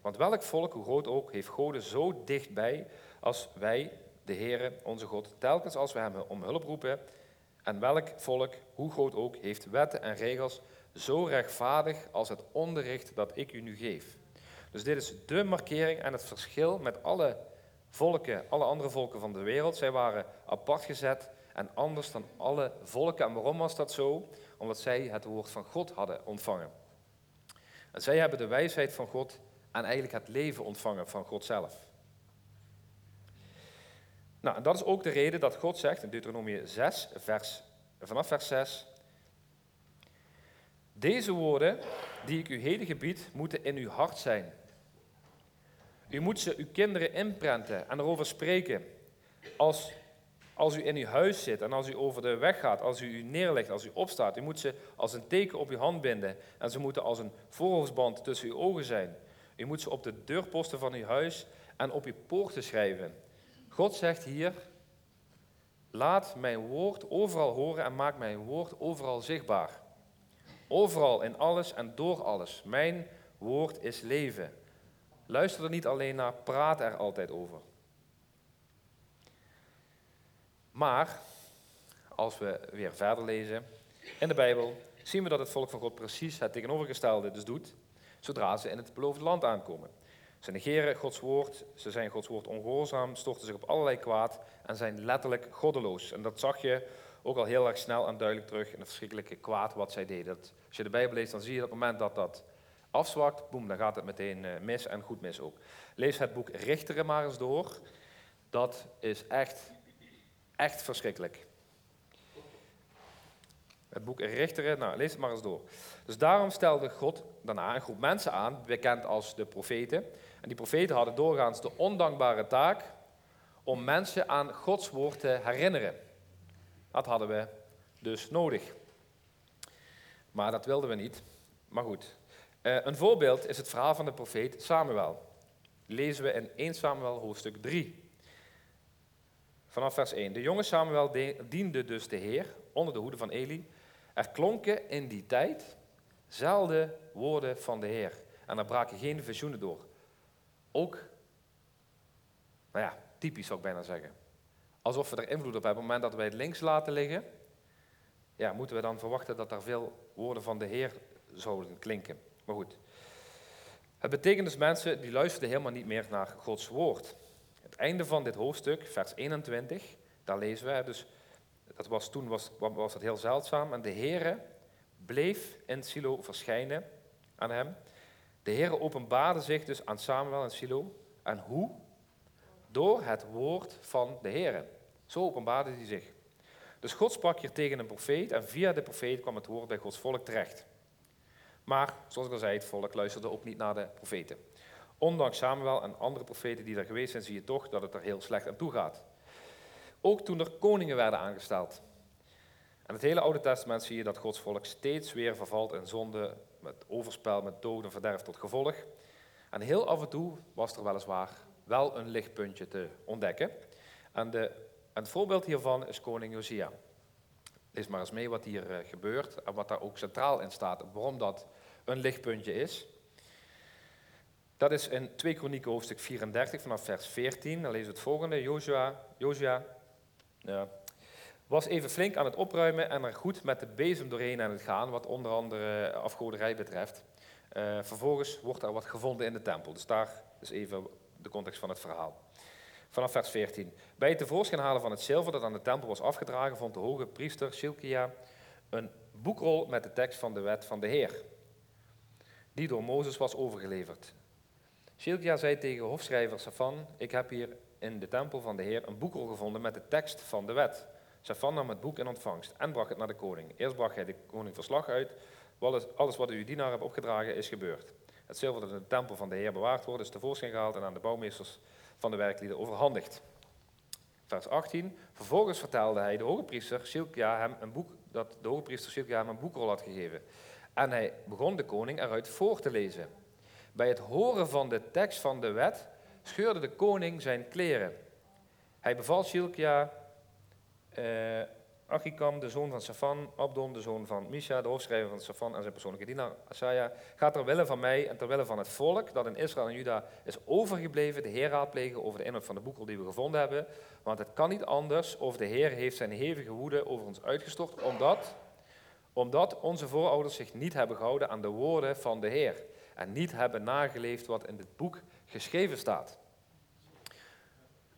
Want welk volk, hoe groot ook, heeft God zo dichtbij als wij, de Heere, onze God, telkens als we hem om hulp roepen. En welk volk, hoe groot ook, heeft wetten en regels zo rechtvaardig als het onderricht dat ik u nu geef. Dus dit is de markering en het verschil met alle volken, alle andere volken van de wereld. Zij waren apart gezet en anders dan alle volken. En waarom was dat zo? Omdat zij het woord van God hadden ontvangen. En zij hebben de wijsheid van God en eigenlijk het leven ontvangen van God zelf. Nou, en dat is ook de reden dat God zegt in Deuteronomie 6, vers, vanaf vers 6. Deze woorden die ik u heden gebied, moeten in uw hart zijn. U moet ze uw kinderen inprenten en erover spreken. Als, als u in uw huis zit en als u over de weg gaat, als u u neerlegt, als u opstaat. U moet ze als een teken op uw hand binden en ze moeten als een voorhoofdsband tussen uw ogen zijn. U moet ze op de deurposten van uw huis en op uw poorten schrijven. God zegt hier, laat mijn woord overal horen en maak mijn woord overal zichtbaar. Overal, in alles en door alles. Mijn woord is leven. Luister er niet alleen naar, praat er altijd over. Maar, als we weer verder lezen in de Bijbel, zien we dat het volk van God precies het tegenovergestelde dus doet, zodra ze in het beloofde land aankomen. Ze negeren Gods woord, ze zijn Gods woord ongehoorzaam, storten zich op allerlei kwaad en zijn letterlijk goddeloos. En dat zag je ook al heel erg snel en duidelijk terug in het verschrikkelijke kwaad wat zij deden. als je de Bijbel leest, dan zie je dat op het moment dat dat afzwakt, boem, dan gaat het meteen eh, mis en goed mis ook. Lees het boek Richteren maar eens door. Dat is echt, echt verschrikkelijk. Het boek Richteren, nou, lees het maar eens door. Dus daarom stelde God daarna een groep mensen aan, bekend als de profeten. En die profeten hadden doorgaans de ondankbare taak om mensen aan Gods woord te herinneren. Dat hadden we dus nodig. Maar dat wilden we niet. Maar goed. Uh, een voorbeeld is het verhaal van de profeet Samuel. Lezen we in 1 Samuel hoofdstuk 3. Vanaf vers 1. De jonge Samuel diende dus de Heer onder de hoede van Eli. Er klonken in die tijd zelden woorden van de Heer. En er braken geen visioenen door. Ook, nou ja, typisch zou ik bijna zeggen. Alsof we er invloed op hebben. Op het moment dat wij het links laten liggen, ja, moeten we dan verwachten dat er veel woorden van de Heer zouden klinken. Maar goed. Het betekent dus mensen die luisterden helemaal niet meer naar Gods woord. Het einde van dit hoofdstuk, vers 21, daar lezen we dus, dat was, toen was, was dat heel zeldzaam, en de Heere bleef in Silo verschijnen aan hem. De Heere openbaarde zich dus aan Samuel en Silo. En hoe? Door het woord van de Heere. Zo openbaarde hij zich. Dus God sprak hier tegen een profeet en via de profeet kwam het woord bij Gods volk terecht. Maar, zoals ik al zei, het volk luisterde ook niet naar de profeten. Ondanks Samuel en andere profeten die er geweest zijn, zie je toch dat het er heel slecht aan toe gaat. Ook toen er koningen werden aangesteld. En het hele Oude Testament zie je dat Gods volk steeds weer vervalt in zonde, met overspel, met dood en verderf tot gevolg. En heel af en toe was er weliswaar wel een lichtpuntje te ontdekken. En, de, en het voorbeeld hiervan is koning Josia. Lees maar eens mee wat hier eh, gebeurt en wat daar ook centraal in staat. Waarom dat een lichtpuntje is. Dat is in 2 Kronieken hoofdstuk 34 vanaf vers 14. Dan we het volgende. Joshua, Joshua ja, was even flink aan het opruimen en er goed met de bezem doorheen aan het gaan, wat onder andere afgoderij betreft. Uh, vervolgens wordt er wat gevonden in de tempel. Dus daar is even de context van het verhaal. Vanaf vers 14. Bij het tevoorschijn halen van het zilver dat aan de tempel was afgedragen, vond de hoge priester Shilkia een boekrol met de tekst van de wet van de Heer, die door Mozes was overgeleverd. Shilkia zei tegen hofschrijver Safan, ik heb hier in de tempel van de Heer een boekrol gevonden met de tekst van de wet. Safan nam het boek in ontvangst en bracht het naar de koning. Eerst bracht hij de koning verslag uit, alles wat uw dienaar hebt opgedragen is gebeurd. Het zilver dat in de tempel van de Heer bewaard wordt, is tevoorschijn gehaald en aan de bouwmeesters van de werklieden overhandigd. Vers 18. Vervolgens vertelde hij de hoge priester Silkia hem een boek, dat de hoge priester Silkia hem een boekrol had gegeven. En hij begon de koning eruit voor te lezen. Bij het horen van de tekst van de wet scheurde de koning zijn kleren. Hij beval Silkia, uh, Achikam, de zoon van Safan, Abdon, de zoon van Misha, de hoofdschrijver van Safan en zijn persoonlijke dienaar Asaja, gaat ter wille van mij en ter wille van het volk dat in Israël en Juda is overgebleven, de Heer raadplegen over de inhoud van de boekrol die we gevonden hebben. Want het kan niet anders of de Heer heeft zijn hevige woede over ons uitgestort, omdat, omdat onze voorouders zich niet hebben gehouden aan de woorden van de Heer en niet hebben nageleefd wat in dit boek geschreven staat.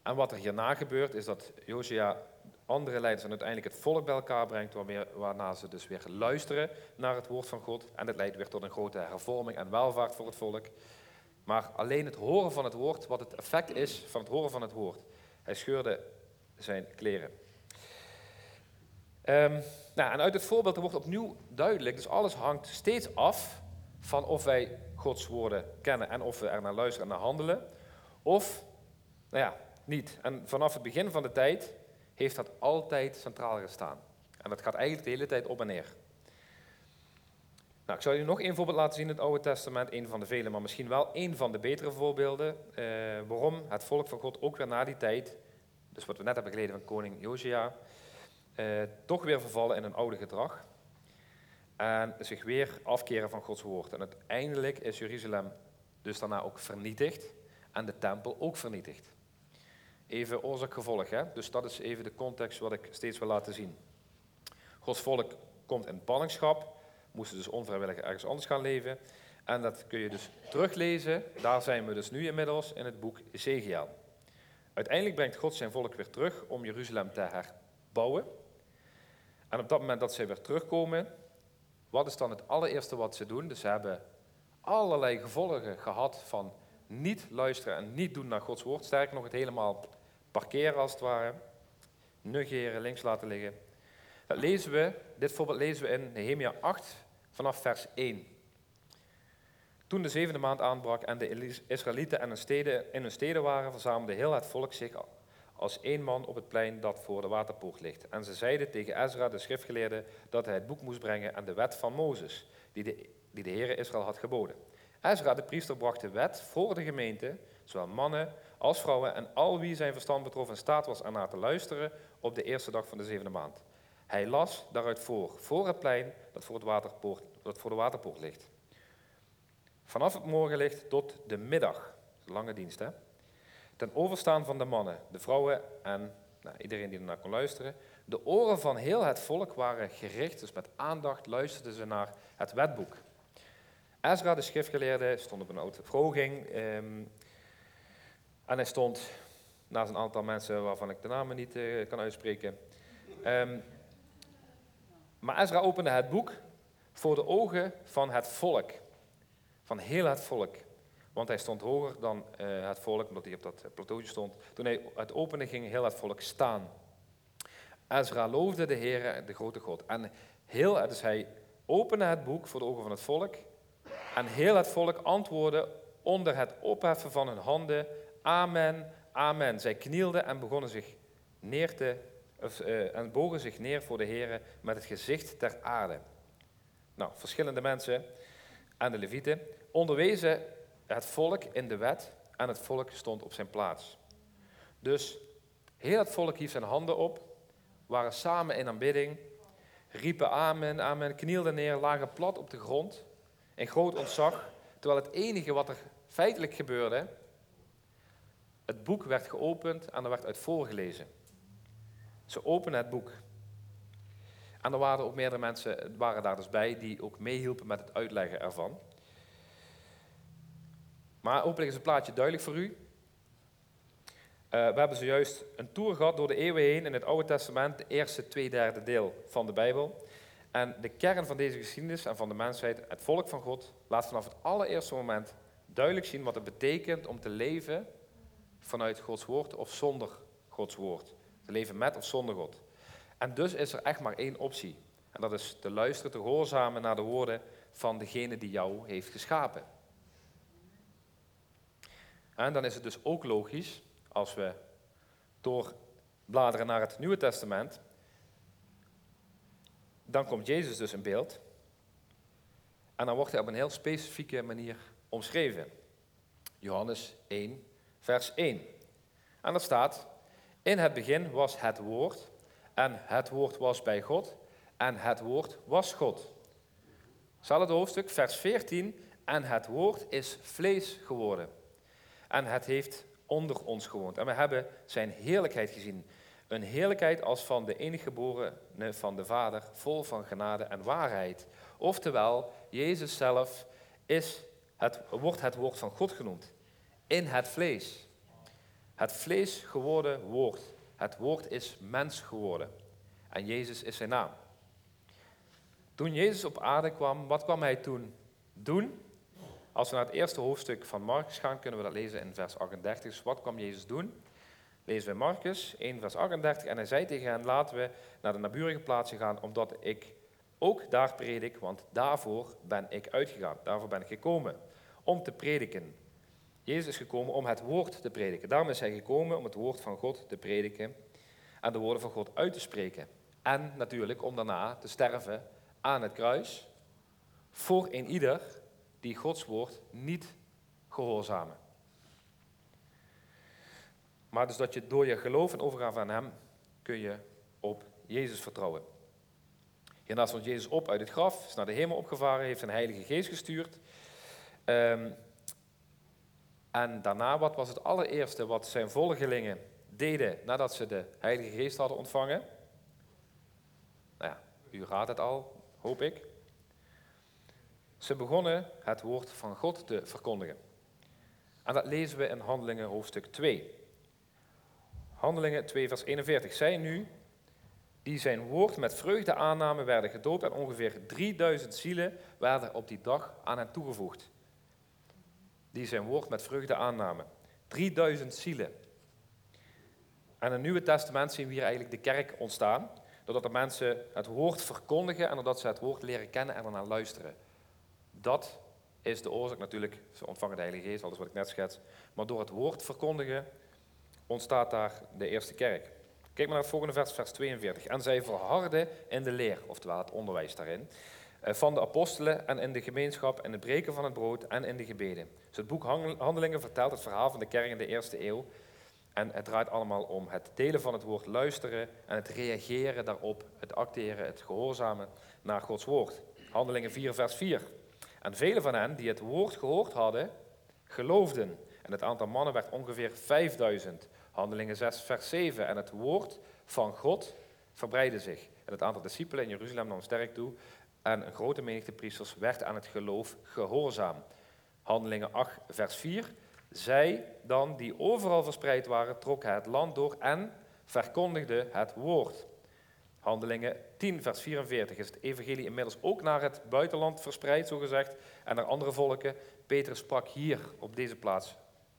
En wat er hierna gebeurt, is dat Josia andere leiders en uiteindelijk het volk bij elkaar brengt, waarna ze dus weer luisteren naar het woord van God. En het leidt weer tot een grote hervorming en welvaart voor het volk. Maar alleen het horen van het woord, wat het effect is van het horen van het woord. Hij scheurde zijn kleren. Um, nou, en uit het voorbeeld wordt opnieuw duidelijk, dus alles hangt steeds af van of wij Gods woorden kennen en of we er naar luisteren en naar handelen. Of, nou ja, niet. En vanaf het begin van de tijd heeft dat altijd centraal gestaan. En dat gaat eigenlijk de hele tijd op en neer. Nou, ik zal u nog één voorbeeld laten zien in het Oude Testament, een van de vele, maar misschien wel één van de betere voorbeelden, eh, waarom het volk van God ook weer na die tijd, dus wat we net hebben gelezen van koning Josia, eh, toch weer vervallen in een oude gedrag en zich weer afkeren van Gods woord. En uiteindelijk is Jeruzalem dus daarna ook vernietigd en de tempel ook vernietigd. Even oorzaak-gevolg, hè? dus dat is even de context wat ik steeds wil laten zien. Gods volk komt in ballingschap, moesten dus onvrijwillig ergens anders gaan leven. En dat kun je dus teruglezen, daar zijn we dus nu inmiddels in het boek Ezekiel. Uiteindelijk brengt God zijn volk weer terug om Jeruzalem te herbouwen. En op dat moment dat zij weer terugkomen, wat is dan het allereerste wat ze doen? Dus ze hebben allerlei gevolgen gehad van niet luisteren en niet doen naar Gods woord. Sterker nog, het helemaal parkeren als het ware. Negeren, links laten liggen. Dat lezen we, dit voorbeeld lezen we in Nehemia 8 vanaf vers 1. Toen de zevende maand aanbrak en de Israëlieten in hun steden, in hun steden waren, verzamelde heel het volk zich als één man op het plein dat voor de waterpoort ligt. En ze zeiden tegen Ezra, de schriftgeleerde, dat hij het boek moest brengen en de wet van Mozes, die de, die de Heere Israël had geboden. Ezra, de priester, bracht de wet voor de gemeente, zowel mannen als vrouwen en al wie zijn verstand betrof in staat was ernaar te luisteren op de eerste dag van de zevende maand. Hij las daaruit voor, voor het plein dat voor, het waterpoort, dat voor de waterpoort ligt. Vanaf het morgenlicht tot de middag, lange dienst hè, ten overstaan van de mannen, de vrouwen en nou, iedereen die ernaar kon luisteren. De oren van heel het volk waren gericht, dus met aandacht luisterden ze naar het wetboek. Ezra, de schriftgeleerde, stond op een oude vroging. Ehm, en hij stond naast een aantal mensen waarvan ik de namen niet uh, kan uitspreken. Um, maar Ezra opende het boek voor de ogen van het volk. Van heel het volk. Want hij stond hoger dan uh, het volk, omdat hij op dat plateautje stond. Toen hij het opende, ging heel het volk staan. Ezra loofde de Heer, de grote God. En heel, dus hij opende het boek voor de ogen van het volk. En heel het volk antwoordde onder het opheffen van hun handen, amen, amen. Zij knielden en begonnen zich neer te, of, uh, en bogen zich neer voor de Heer met het gezicht ter aarde. Nou, verschillende mensen en de levieten onderwezen het volk in de wet en het volk stond op zijn plaats. Dus heel het volk hief zijn handen op, waren samen in aanbidding, riepen amen, amen, knielden neer, lagen plat op de grond in groot ontzag, terwijl het enige wat er feitelijk gebeurde, het boek werd geopend en er werd uit voorgelezen. Ze openen het boek. En er waren ook meerdere mensen waren daar dus bij die ook meehielpen met het uitleggen ervan. Maar hopelijk is het plaatje duidelijk voor u. Uh, we hebben zojuist een tour gehad door de eeuwen heen in het Oude Testament, de eerste twee derde deel van de Bijbel. En de kern van deze geschiedenis en van de mensheid, het volk van God, laat vanaf het allereerste moment duidelijk zien wat het betekent om te leven vanuit Gods woord of zonder Gods woord. Te leven met of zonder God. En dus is er echt maar één optie. En dat is te luisteren, te gehoorzamen naar de woorden van degene die jou heeft geschapen. En dan is het dus ook logisch, als we doorbladeren naar het Nieuwe Testament, dan komt Jezus dus in beeld. En dan wordt hij op een heel specifieke manier omschreven. Johannes 1, vers 1. En dat staat, in het begin was het woord, En het woord was bij God. En het woord was God. Hetzelfde hoofdstuk, vers 14. En het woord is vlees geworden. En het heeft onder ons gewoond. En we hebben zijn heerlijkheid gezien. Een heerlijkheid als van de enige geborene van de Vader, vol van genade en waarheid. Oftewel, Jezus zelf is het, wordt het woord van God genoemd. In het vlees. Het vlees geworden woord. Het woord is mens geworden. En Jezus is zijn naam. Toen Jezus op aarde kwam, wat kwam hij toen doen? Als we naar het eerste hoofdstuk van Marcus gaan, kunnen we dat lezen in vers 38. Dus wat kwam Jezus doen? Lezen we Marcus 1, vers 38. En hij zei tegen hen, laten we naar de naburige plaatsen gaan, omdat ik ook daar predik, want daarvoor ben ik uitgegaan. Daarvoor ben ik gekomen, om te prediken. Jezus is gekomen om het woord te prediken. Daarom is hij gekomen om het woord van God te prediken en de woorden van God uit te spreken. En natuurlijk om daarna te sterven aan het kruis voor een ieder die Gods woord niet gehoorzamen. Maar dus dat je door je geloof en overgave aan Hem kun je op Jezus vertrouwen. Hierna stond Jezus op uit het graf, is naar de hemel opgevaren, heeft zijn Heilige Geest gestuurd. Ehm, en daarna, wat was het allereerste wat zijn volgelingen deden nadat ze de Heilige Geest hadden ontvangen? Nou ja, u raadt het al, hoop ik. Ze begonnen het woord van God te verkondigen. En dat lezen we in Handelingen hoofdstuk 2. Handelingen 2, vers 41. Zij nu, die zijn woord met vreugde aannamen, werden gedoopt en ongeveer 3000 zielen werden op die dag aan hen toegevoegd. Die zijn woord met vreugde aannamen. 3000 zielen. En in het Nieuwe Testament zien we hier eigenlijk de kerk ontstaan, doordat de mensen het woord verkondigen en doordat ze het woord leren kennen en ernaar luisteren. Dat is de oorzaak natuurlijk, ze ontvangen de Heilige Geest, alles wat ik net schets. Maar door het woord verkondigen ontstaat daar de eerste kerk. Kijk maar naar het volgende vers, vers 42. En zij verharden in de leer, oftewel het onderwijs daarin, van de apostelen en in de gemeenschap en het breken van het brood en in de gebeden. Dus het boek Handelingen vertelt het verhaal van de kerk in de eerste eeuw. En het draait allemaal om het delen van het woord, luisteren en het reageren daarop, het acteren, het gehoorzamen naar Gods woord. Handelingen 4, vers 4. En velen van hen die het woord gehoord hadden, geloofden. En het aantal mannen werd ongeveer 5000. Handelingen 6, vers 7. En het woord van God verbreidde zich. En het aantal discipelen in Jeruzalem nam sterk toe. En een grote menigte priesters werd aan het geloof gehoorzaam. Handelingen 8, vers 4. Zij dan, die overal verspreid waren, trokken het land door en verkondigden het woord. Handelingen 10, vers 44 is het evangelie inmiddels ook naar het buitenland verspreid, zogezegd, en naar andere volken. Petrus sprak hier op deze plaats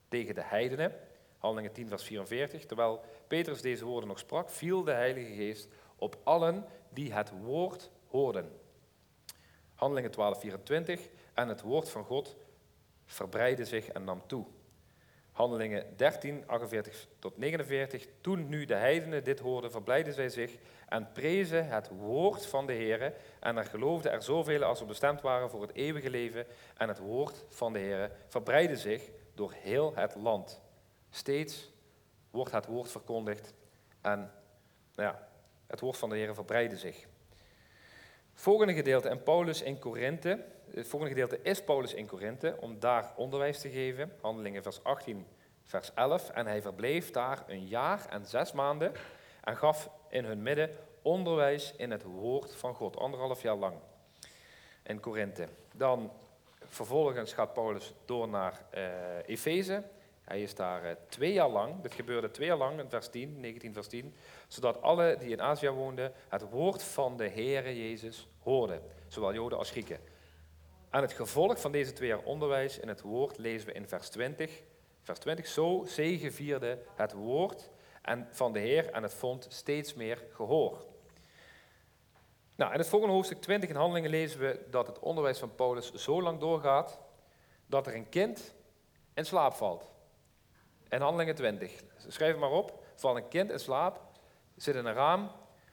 tegen de heidenen. Handelingen 10, vers 44. Terwijl Petrus deze woorden nog sprak, viel de Heilige Geest op allen die het woord hoorden. Handelingen 12, 24. En het woord van God verbreidde zich en nam toe. Handelingen 13, 48 tot 49. Toen nu de heidenen dit hoorden, verblijden zij zich en prezen het woord van de Heer. En er geloofden er zoveel als er bestemd waren voor het eeuwige leven. En het woord van de Heer verbreidde zich door heel het land. Steeds wordt het woord verkondigd en nou ja, het woord van de Heer verbreidde zich. Volgende gedeelte en Paulus in Korinthe. Het volgende gedeelte is Paulus in Korinthe om daar onderwijs te geven. Handelingen vers 18, vers 11. En hij verbleef daar een jaar en zes maanden en gaf in hun midden onderwijs in het woord van God. Anderhalf jaar lang in Korinthe. Dan vervolgens gaat Paulus door naar uh, Efeze. Hij is daar uh, twee jaar lang, dit gebeurde twee jaar lang in vers 10, 19 vers 10, zodat alle die in Azië woonden het woord van de Heere Jezus hoorden, zowel Joden als Grieken. Aan het gevolg van deze twee jaar onderwijs in het woord lezen we in vers 20. Vers 20, zo zegevierde het woord en van de Heer en het vond steeds meer gehoor. Nou, in het volgende hoofdstuk 20 in Handelingen lezen we dat het onderwijs van Paulus zo lang doorgaat dat er een kind in slaap valt. En handelingen 20. Schrijf maar op. Valt een kind in slaap, zit in een raam.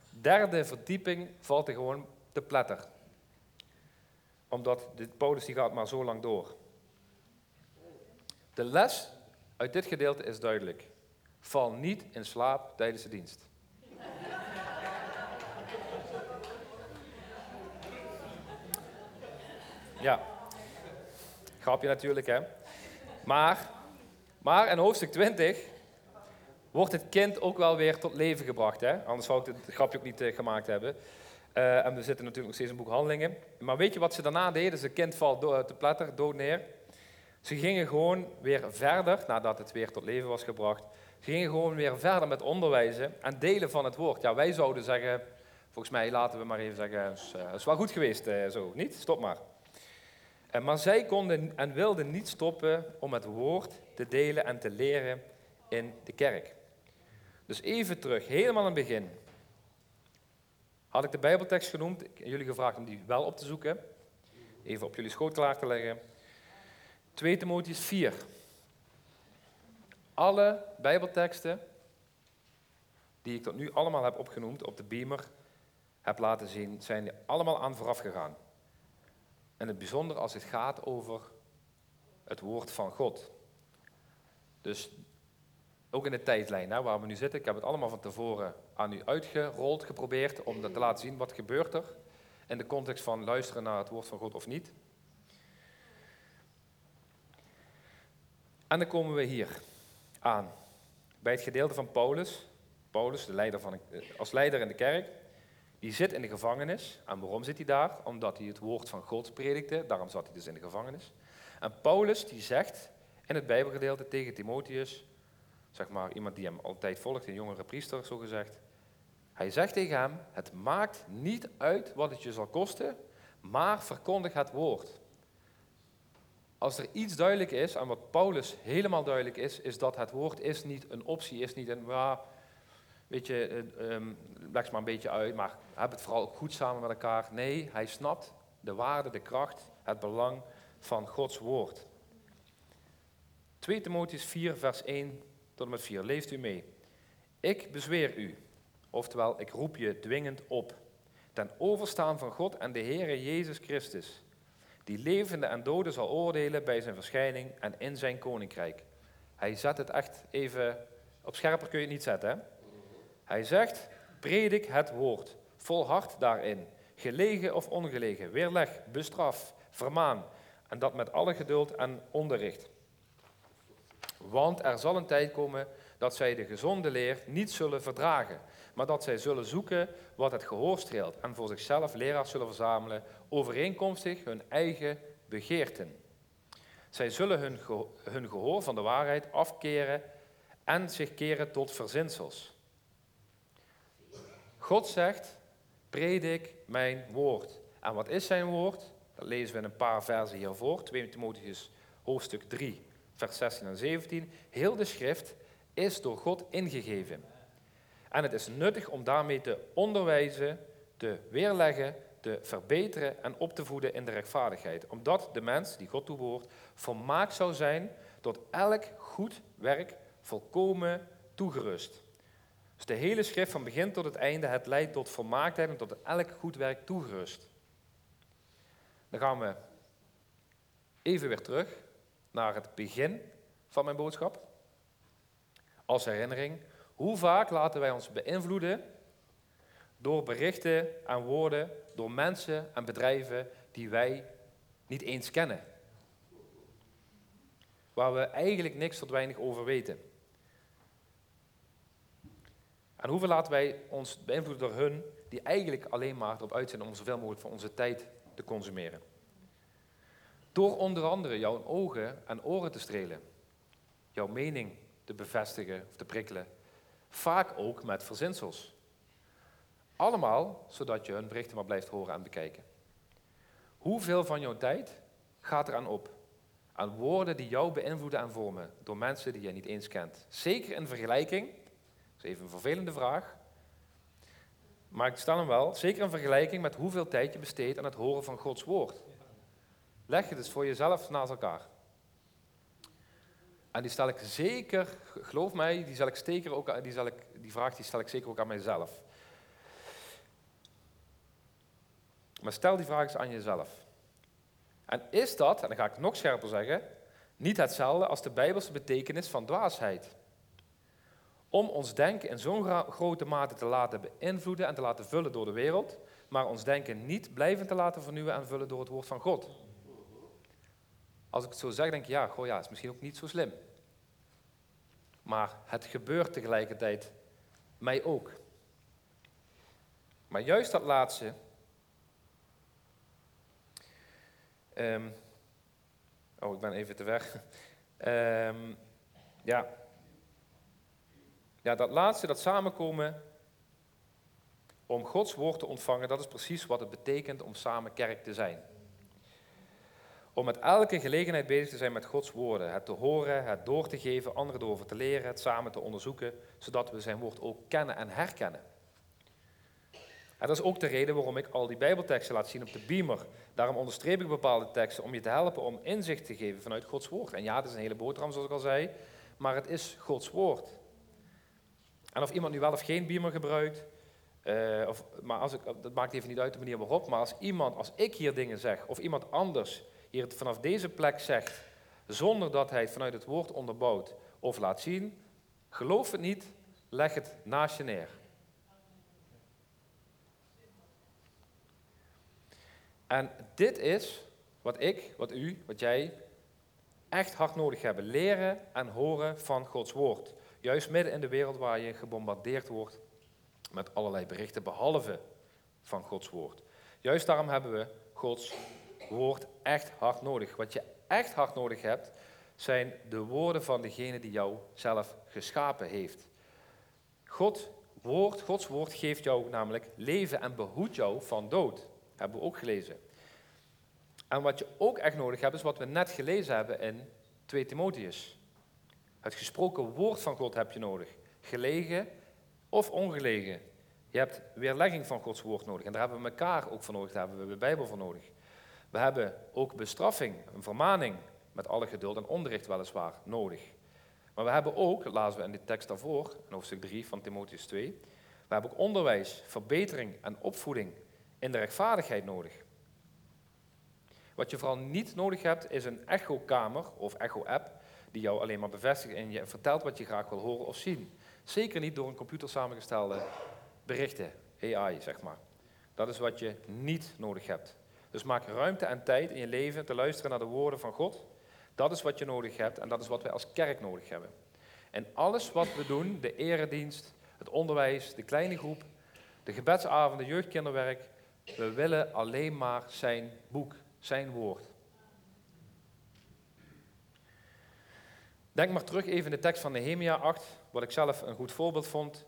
Derde verdieping valt hij gewoon te platter. Omdat dit Paulus die gaat maar zo lang door. De les uit dit gedeelte is duidelijk. Val niet in slaap tijdens de dienst. Ja, grapje natuurlijk hè. Maar maar in hoofdstuk 20 wordt het kind ook wel weer tot leven gebracht. Hè? Anders zou ik het grapje ook niet uh, gemaakt hebben. Uh, en we zitten natuurlijk nog steeds in boek Handelingen. Maar weet je wat ze daarna deden? Het kind valt do te platter, dood neer. Ze gingen gewoon weer verder, nadat het weer tot leven was gebracht. Ze gingen gewoon weer verder met onderwijzen en delen van het woord. Ja, wij zouden zeggen, volgens mij laten we maar even zeggen, het is wel goed geweest zo, niet? Stop maar. Maar zij konden en wilden niet stoppen om het woord te delen en te leren in de kerk. Dus even terug, helemaal aan het begin. Had ik de Bijbeltekst genoemd, ik jullie gevraagd om die wel op te zoeken. Even op jullie schoot klaar te leggen. 2 Timotheus 4. Alle Bijbelteksten die ik tot nu allemaal heb opgenoemd op de beamer heb laten zien, zijn allemaal aan vooraf gegaan. En het bijzonder als het gaat over het woord van God. Dus ook in de tijdlijn hè, waar we nu zitten. Ik heb het allemaal van tevoren aan u uitgerold, geprobeerd om te laten zien wat gebeurt er in de context van luisteren naar het woord van God of niet. En dan komen we hier aan, bij het gedeelte van Paulus. Paulus, de leider van, als leider in de kerk, die zit in de gevangenis. En waarom zit hij daar? Omdat hij het woord van God predikte, daarom zat hij dus in de gevangenis. En Paulus die zegt in het Bijbelgedeelte tegen Timotheus, zeg maar iemand die hem altijd volgt, een jongere priester zo gezegd. Hij zegt tegen hem, het maakt niet uit wat het je zal kosten, maar verkondig het woord. Als er iets duidelijk is, en wat Paulus helemaal duidelijk is, is dat het woord is niet een optie, is niet een, well, weet je, um, leg maar een beetje uit, maar heb het vooral goed samen met elkaar. Nee, hij snapt de waarde, de kracht, het belang van Gods woord. 2 Timotheus 4, vers 1 tot en met 4. Leest u mee. Ik bezweer u, oftewel ik roep je dwingend op, ten overstaan van God en de Heere Jezus Christus, die levende en doden zal oordelen bij zijn verschijning en in zijn koninkrijk. Hij zet het echt even, op scherper kun je het niet zetten. Hè? Hij zegt, predik het woord, volhard daarin, gelegen of ongelegen, weerleg, bestraf, vermaan, en dat met alle geduld en onderricht. Want er zal een tijd komen dat zij de gezonde leer niet zullen verdragen, maar dat zij zullen zoeken wat het gehoor streelt en voor zichzelf leraars zullen verzamelen, overeenkomstig hun eigen begeerten. Zij zullen hun, gehoor van de waarheid afkeren en zich keren tot verzinsels. God zegt, predik mijn woord. En wat is zijn woord? Dat lezen we in een paar versen hiervoor, 2 Timotheus hoofdstuk 3, vers 16 en 17. Heel de schrift is door God ingegeven. En het is nuttig om daarmee te onderwijzen, te weerleggen, te verbeteren en op te voeden in de rechtvaardigheid. Omdat de mens die God toebehoort volmaakt zou zijn tot elk goed werk volkomen toegerust. Dus de hele schrift van begin tot het einde, het leidt tot volmaaktheid en tot elk goed werk toegerust. Dan gaan we even weer terug naar het begin van mijn boodschap. Als herinnering, hoe vaak laten wij ons beïnvloeden door berichten en woorden, door mensen en bedrijven die wij niet eens kennen? Waar we eigenlijk niks tot weinig over weten. En hoeveel laten wij ons beïnvloeden door hun die eigenlijk alleen maar erop uit zijn om zoveel mogelijk van onze tijd te consumeren? Door onder andere jouw ogen en oren te strelen, jouw mening te bevestigen of te prikkelen, vaak ook met verzinsels. Allemaal zodat je hun berichten maar blijft horen en bekijken. Hoeveel van jouw tijd gaat er aan op? Aan woorden die jou beïnvloeden en vormen door mensen die je niet eens kent. Zeker in vergelijking, even een vervelende vraag, maar ik stel hem wel, zeker in vergelijking met hoeveel tijd je besteedt aan het horen van Gods woord. Leg het eens voor jezelf naast elkaar. En die stel ik zeker, geloof mij, die, zal ik zeker ook, die, zal ik, die vraag die stel ik zeker ook aan mijzelf. Maar stel die vraag eens aan jezelf. En is dat, en dan ga ik nog scherper zeggen, niet hetzelfde als de bijbelse betekenis van dwaasheid? Om ons denken in zo'n grote mate te laten beïnvloeden en te laten vullen door de wereld, maar ons denken niet blijvend te laten vernieuwen en vullen door het woord van God. als ik het zo zeg, denk ik, ja, goh, ja, is misschien ook niet zo slim. Maar het gebeurt tegelijkertijd mij ook. Maar juist dat laatste. Ehm, oh, ik ben even te weg. Um, ja. Ja, dat laatste, dat samenkomen om Gods woord te ontvangen, dat is precies wat het betekent om samen kerk te zijn. Om met elke gelegenheid bezig te zijn met Gods woorden. Het te horen, het door te geven, anderen erover te leren, het samen te onderzoeken, zodat we zijn woord ook kennen en herkennen. En dat is ook de reden waarom ik al die Bijbelteksten laat zien op de beamer. Daarom onderstreep ik bepaalde teksten om je te helpen om inzicht te geven vanuit Gods woord. En ja, het is een hele boterham zoals ik al zei, maar het is Gods woord. En of iemand nu wel of geen beamer gebruikt, uh, of, maar als ik, dat maakt even niet uit de manier waarop, maar als iemand, als ik hier dingen zeg, of iemand anders hier het vanaf deze plek zegt, zonder dat hij het vanuit het woord onderbouwt of laat zien, geloof het niet, leg het naast je neer. En dit is wat ik, wat u, wat jij echt hard nodig hebben. Leren en horen van Gods woord. Juist midden in de wereld waar je gebombardeerd wordt met allerlei berichten, behalve van Gods woord. Juist daarom hebben we Gods woord echt hard nodig. Wat je echt hard nodig hebt, zijn de woorden van degene die jou zelf geschapen heeft. God, woord, Gods woord geeft jou namelijk leven en behoedt jou van dood. Hebben we ook gelezen. En wat je ook echt nodig hebt, is wat we net gelezen hebben in 2 Timotheus. Het gesproken woord van God heb je nodig. Gelegen of ongelegen. Je hebt weerlegging van Gods woord nodig. En daar hebben we elkaar ook voor nodig. Daar hebben we de Bijbel voor nodig. We hebben ook bestraffing, een vermaning, met alle geduld en onderricht weliswaar, nodig. Maar we hebben ook, laten we in de tekst daarvoor, in hoofdstuk 3 van Timotheus 2, we hebben ook onderwijs, verbetering en opvoeding in de rechtvaardigheid nodig. Wat je vooral niet nodig hebt, is een echo-kamer of echo-app die jou alleen maar bevestigt en je vertelt wat je graag wil horen of zien. Zeker niet door een computer samengestelde berichten, AI zeg maar. Dat is wat je niet nodig hebt. Dus maak ruimte en tijd in je leven te luisteren naar de woorden van God. Dat is wat je nodig hebt en dat is wat wij als kerk nodig hebben. En alles wat we doen, de eredienst, het onderwijs, de kleine groep, de gebedsavond, de jeugdkinderwerk, we willen alleen maar zijn boek, zijn woord. Denk maar terug even in de tekst van Nehemia 8, wat ik zelf een goed voorbeeld vond.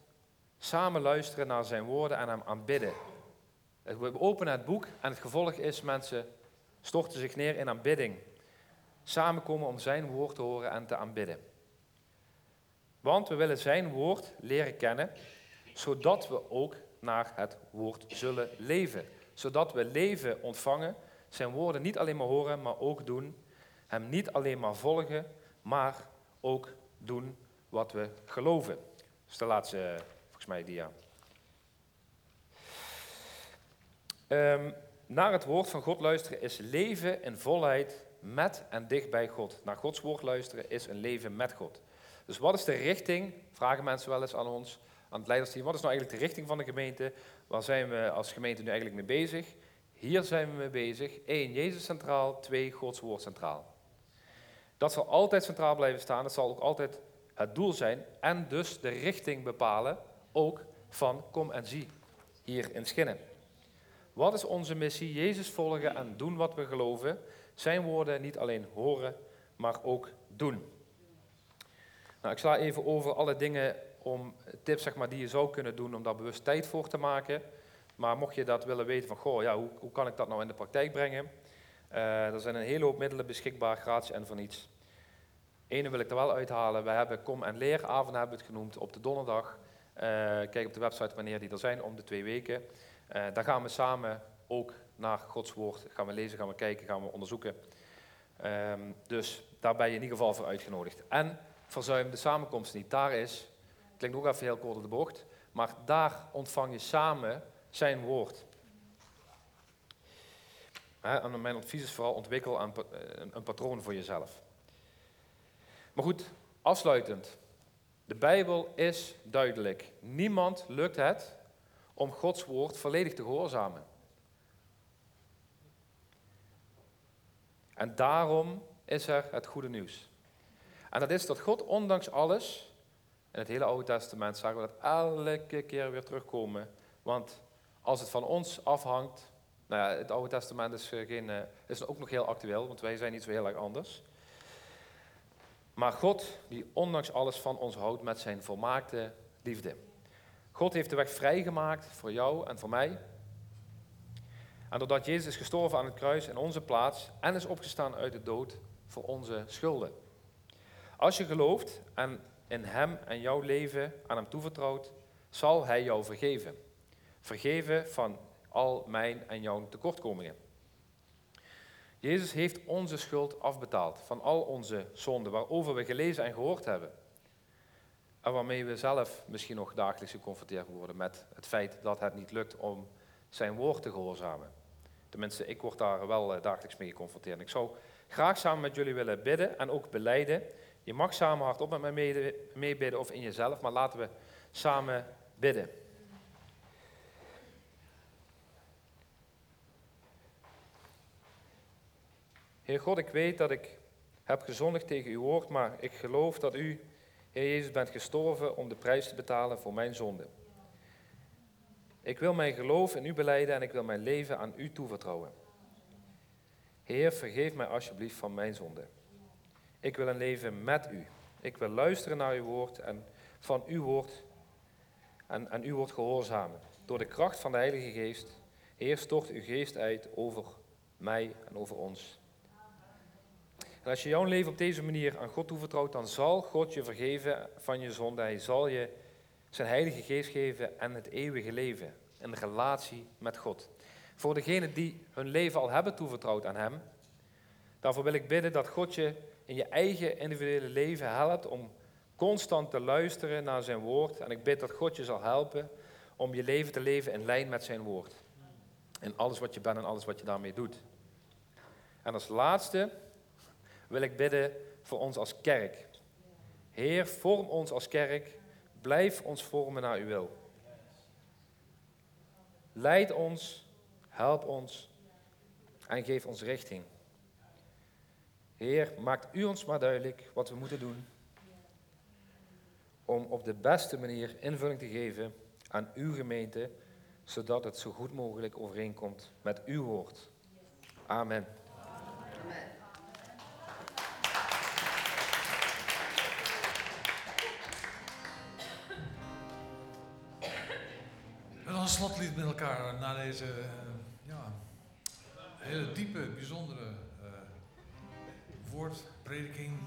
Samen luisteren naar zijn woorden en hem aanbidden. We openen het boek en het gevolg is mensen storten zich neer in aanbidding. Samenkomen om zijn woord te horen en te aanbidden. Want we willen zijn woord leren kennen, zodat we ook naar het woord zullen leven. Zodat we leven ontvangen, zijn woorden niet alleen maar horen, maar ook doen. Hem niet alleen maar volgen, maar ook doen wat we geloven. Dus de laatste, volgens mij, dia. Um, naar het woord van God luisteren is leven in volheid met en dicht bij God. Naar Gods woord luisteren is een leven met God. Dus wat is de richting, vragen mensen wel eens aan ons, aan het leidersteam, wat is nou eigenlijk de richting van de gemeente? Waar zijn we als gemeente nu eigenlijk mee bezig? Hier zijn we mee bezig. 1. Jezus centraal. 2. Gods woord centraal. Dat zal altijd centraal blijven staan. Dat zal ook altijd het doel zijn. En dus de richting bepalen, ook van kom en zie hier in Schinnen. Wat is onze missie? Jezus volgen en doen wat we geloven. Zijn woorden niet alleen horen, maar ook doen. Nou, ik sla even over alle dingen om tips zeg maar, die je zou kunnen doen om daar bewust tijd voor te maken. Maar mocht je dat willen weten van, goh, ja, hoe, hoe kan ik dat nou in de praktijk brengen? Uh, er zijn een hele hoop middelen beschikbaar, gratis en voor niets. Ene wil ik er wel uithalen. We hebben kom- en leeravond hebben we het genoemd op de donderdag. Uh, kijk op de website wanneer die er zijn, om de twee weken. Uh, daar gaan we samen ook naar Gods woord gaan we lezen, gaan we kijken, gaan we onderzoeken. Um, dus daar ben je in ieder geval voor uitgenodigd. En verzuim de samenkomst niet. Daar is, klinkt ook even heel kort op de bocht, maar daar ontvang je samen zijn woord. En mijn advies is vooral ontwikkel een, een patroon voor jezelf. Maar goed, afsluitend. De Bijbel is duidelijk. Niemand lukt het om Gods woord volledig te gehoorzamen. En daarom is er het goede nieuws. En dat is dat God ondanks alles, in het hele Oude Testament zagen we dat elke keer weer terugkomen. Want als het van ons afhangt, nou ja, het Oude Testament is, eh, eh, is ook nog heel actueel, want wij zijn niet zo heel erg anders. Maar God, die ondanks alles van ons houdt met zijn volmaakte liefde. God heeft de weg vrijgemaakt voor jou en voor mij. En doordat Jezus is gestorven aan het kruis in onze plaats en is opgestaan uit de dood voor onze schulden. Als je gelooft en in Hem en jouw leven aan Hem toevertrouwt, zal Hij jou vergeven. Vergeven van al mijn en jouw tekortkomingen. Jezus heeft onze schuld afbetaald van al onze zonden waarover we gelezen en gehoord hebben. En waarmee we zelf misschien nog dagelijks geconfronteerd worden met het feit dat het niet lukt om zijn woord te gehoorzamen. Tenminste, ik word daar wel eh, dagelijks mee geconfronteerd. Ik zou graag samen met jullie willen bidden en ook beleiden. Je mag samen hardop met mij meebidden of in jezelf, maar laten we samen bidden. Heer God, ik weet dat ik heb gezondigd tegen uw woord, maar ik geloof dat u, Heer Jezus, bent gestorven om de prijs te betalen voor mijn zonde. Ik wil mijn geloof in u beleiden en ik wil mijn leven aan u toevertrouwen. Heer, vergeef mij alsjeblieft van mijn zonde. Ik wil een leven met u. Ik wil luisteren naar uw woord en van uw woord en, en uw woord gehoorzamen. Door de kracht van de Heilige Geest, Heer, stort uw geest uit over mij en over ons. En als je jouw leven op deze manier aan God toevertrouwt, dan zal God je vergeven van je zonde. Hij zal je zijn heilige geest geven en het eeuwige leven. Een relatie met God. Voor degenen die hun leven al hebben toevertrouwd aan Hem, daarvoor wil ik bidden dat God je in je eigen individuele leven helpt om constant te luisteren naar Zijn woord. En ik bid dat God je zal helpen om je leven te leven in lijn met Zijn woord. In alles wat je bent en alles wat je daarmee doet. En als laatste wil ik bidden voor ons als kerk. Heer, vorm ons als kerk. Blijf ons vormen naar uw wil. Leid ons, help ons en geef ons richting. Heer, maakt u ons maar duidelijk wat we moeten doen om op de beste manier invulling te geven aan uw gemeente, zodat het zo goed mogelijk overeenkomt met uw woord. Amen. Een slotlied met elkaar na deze uh, ja, hele diepe, bijzondere uh, woordprediking.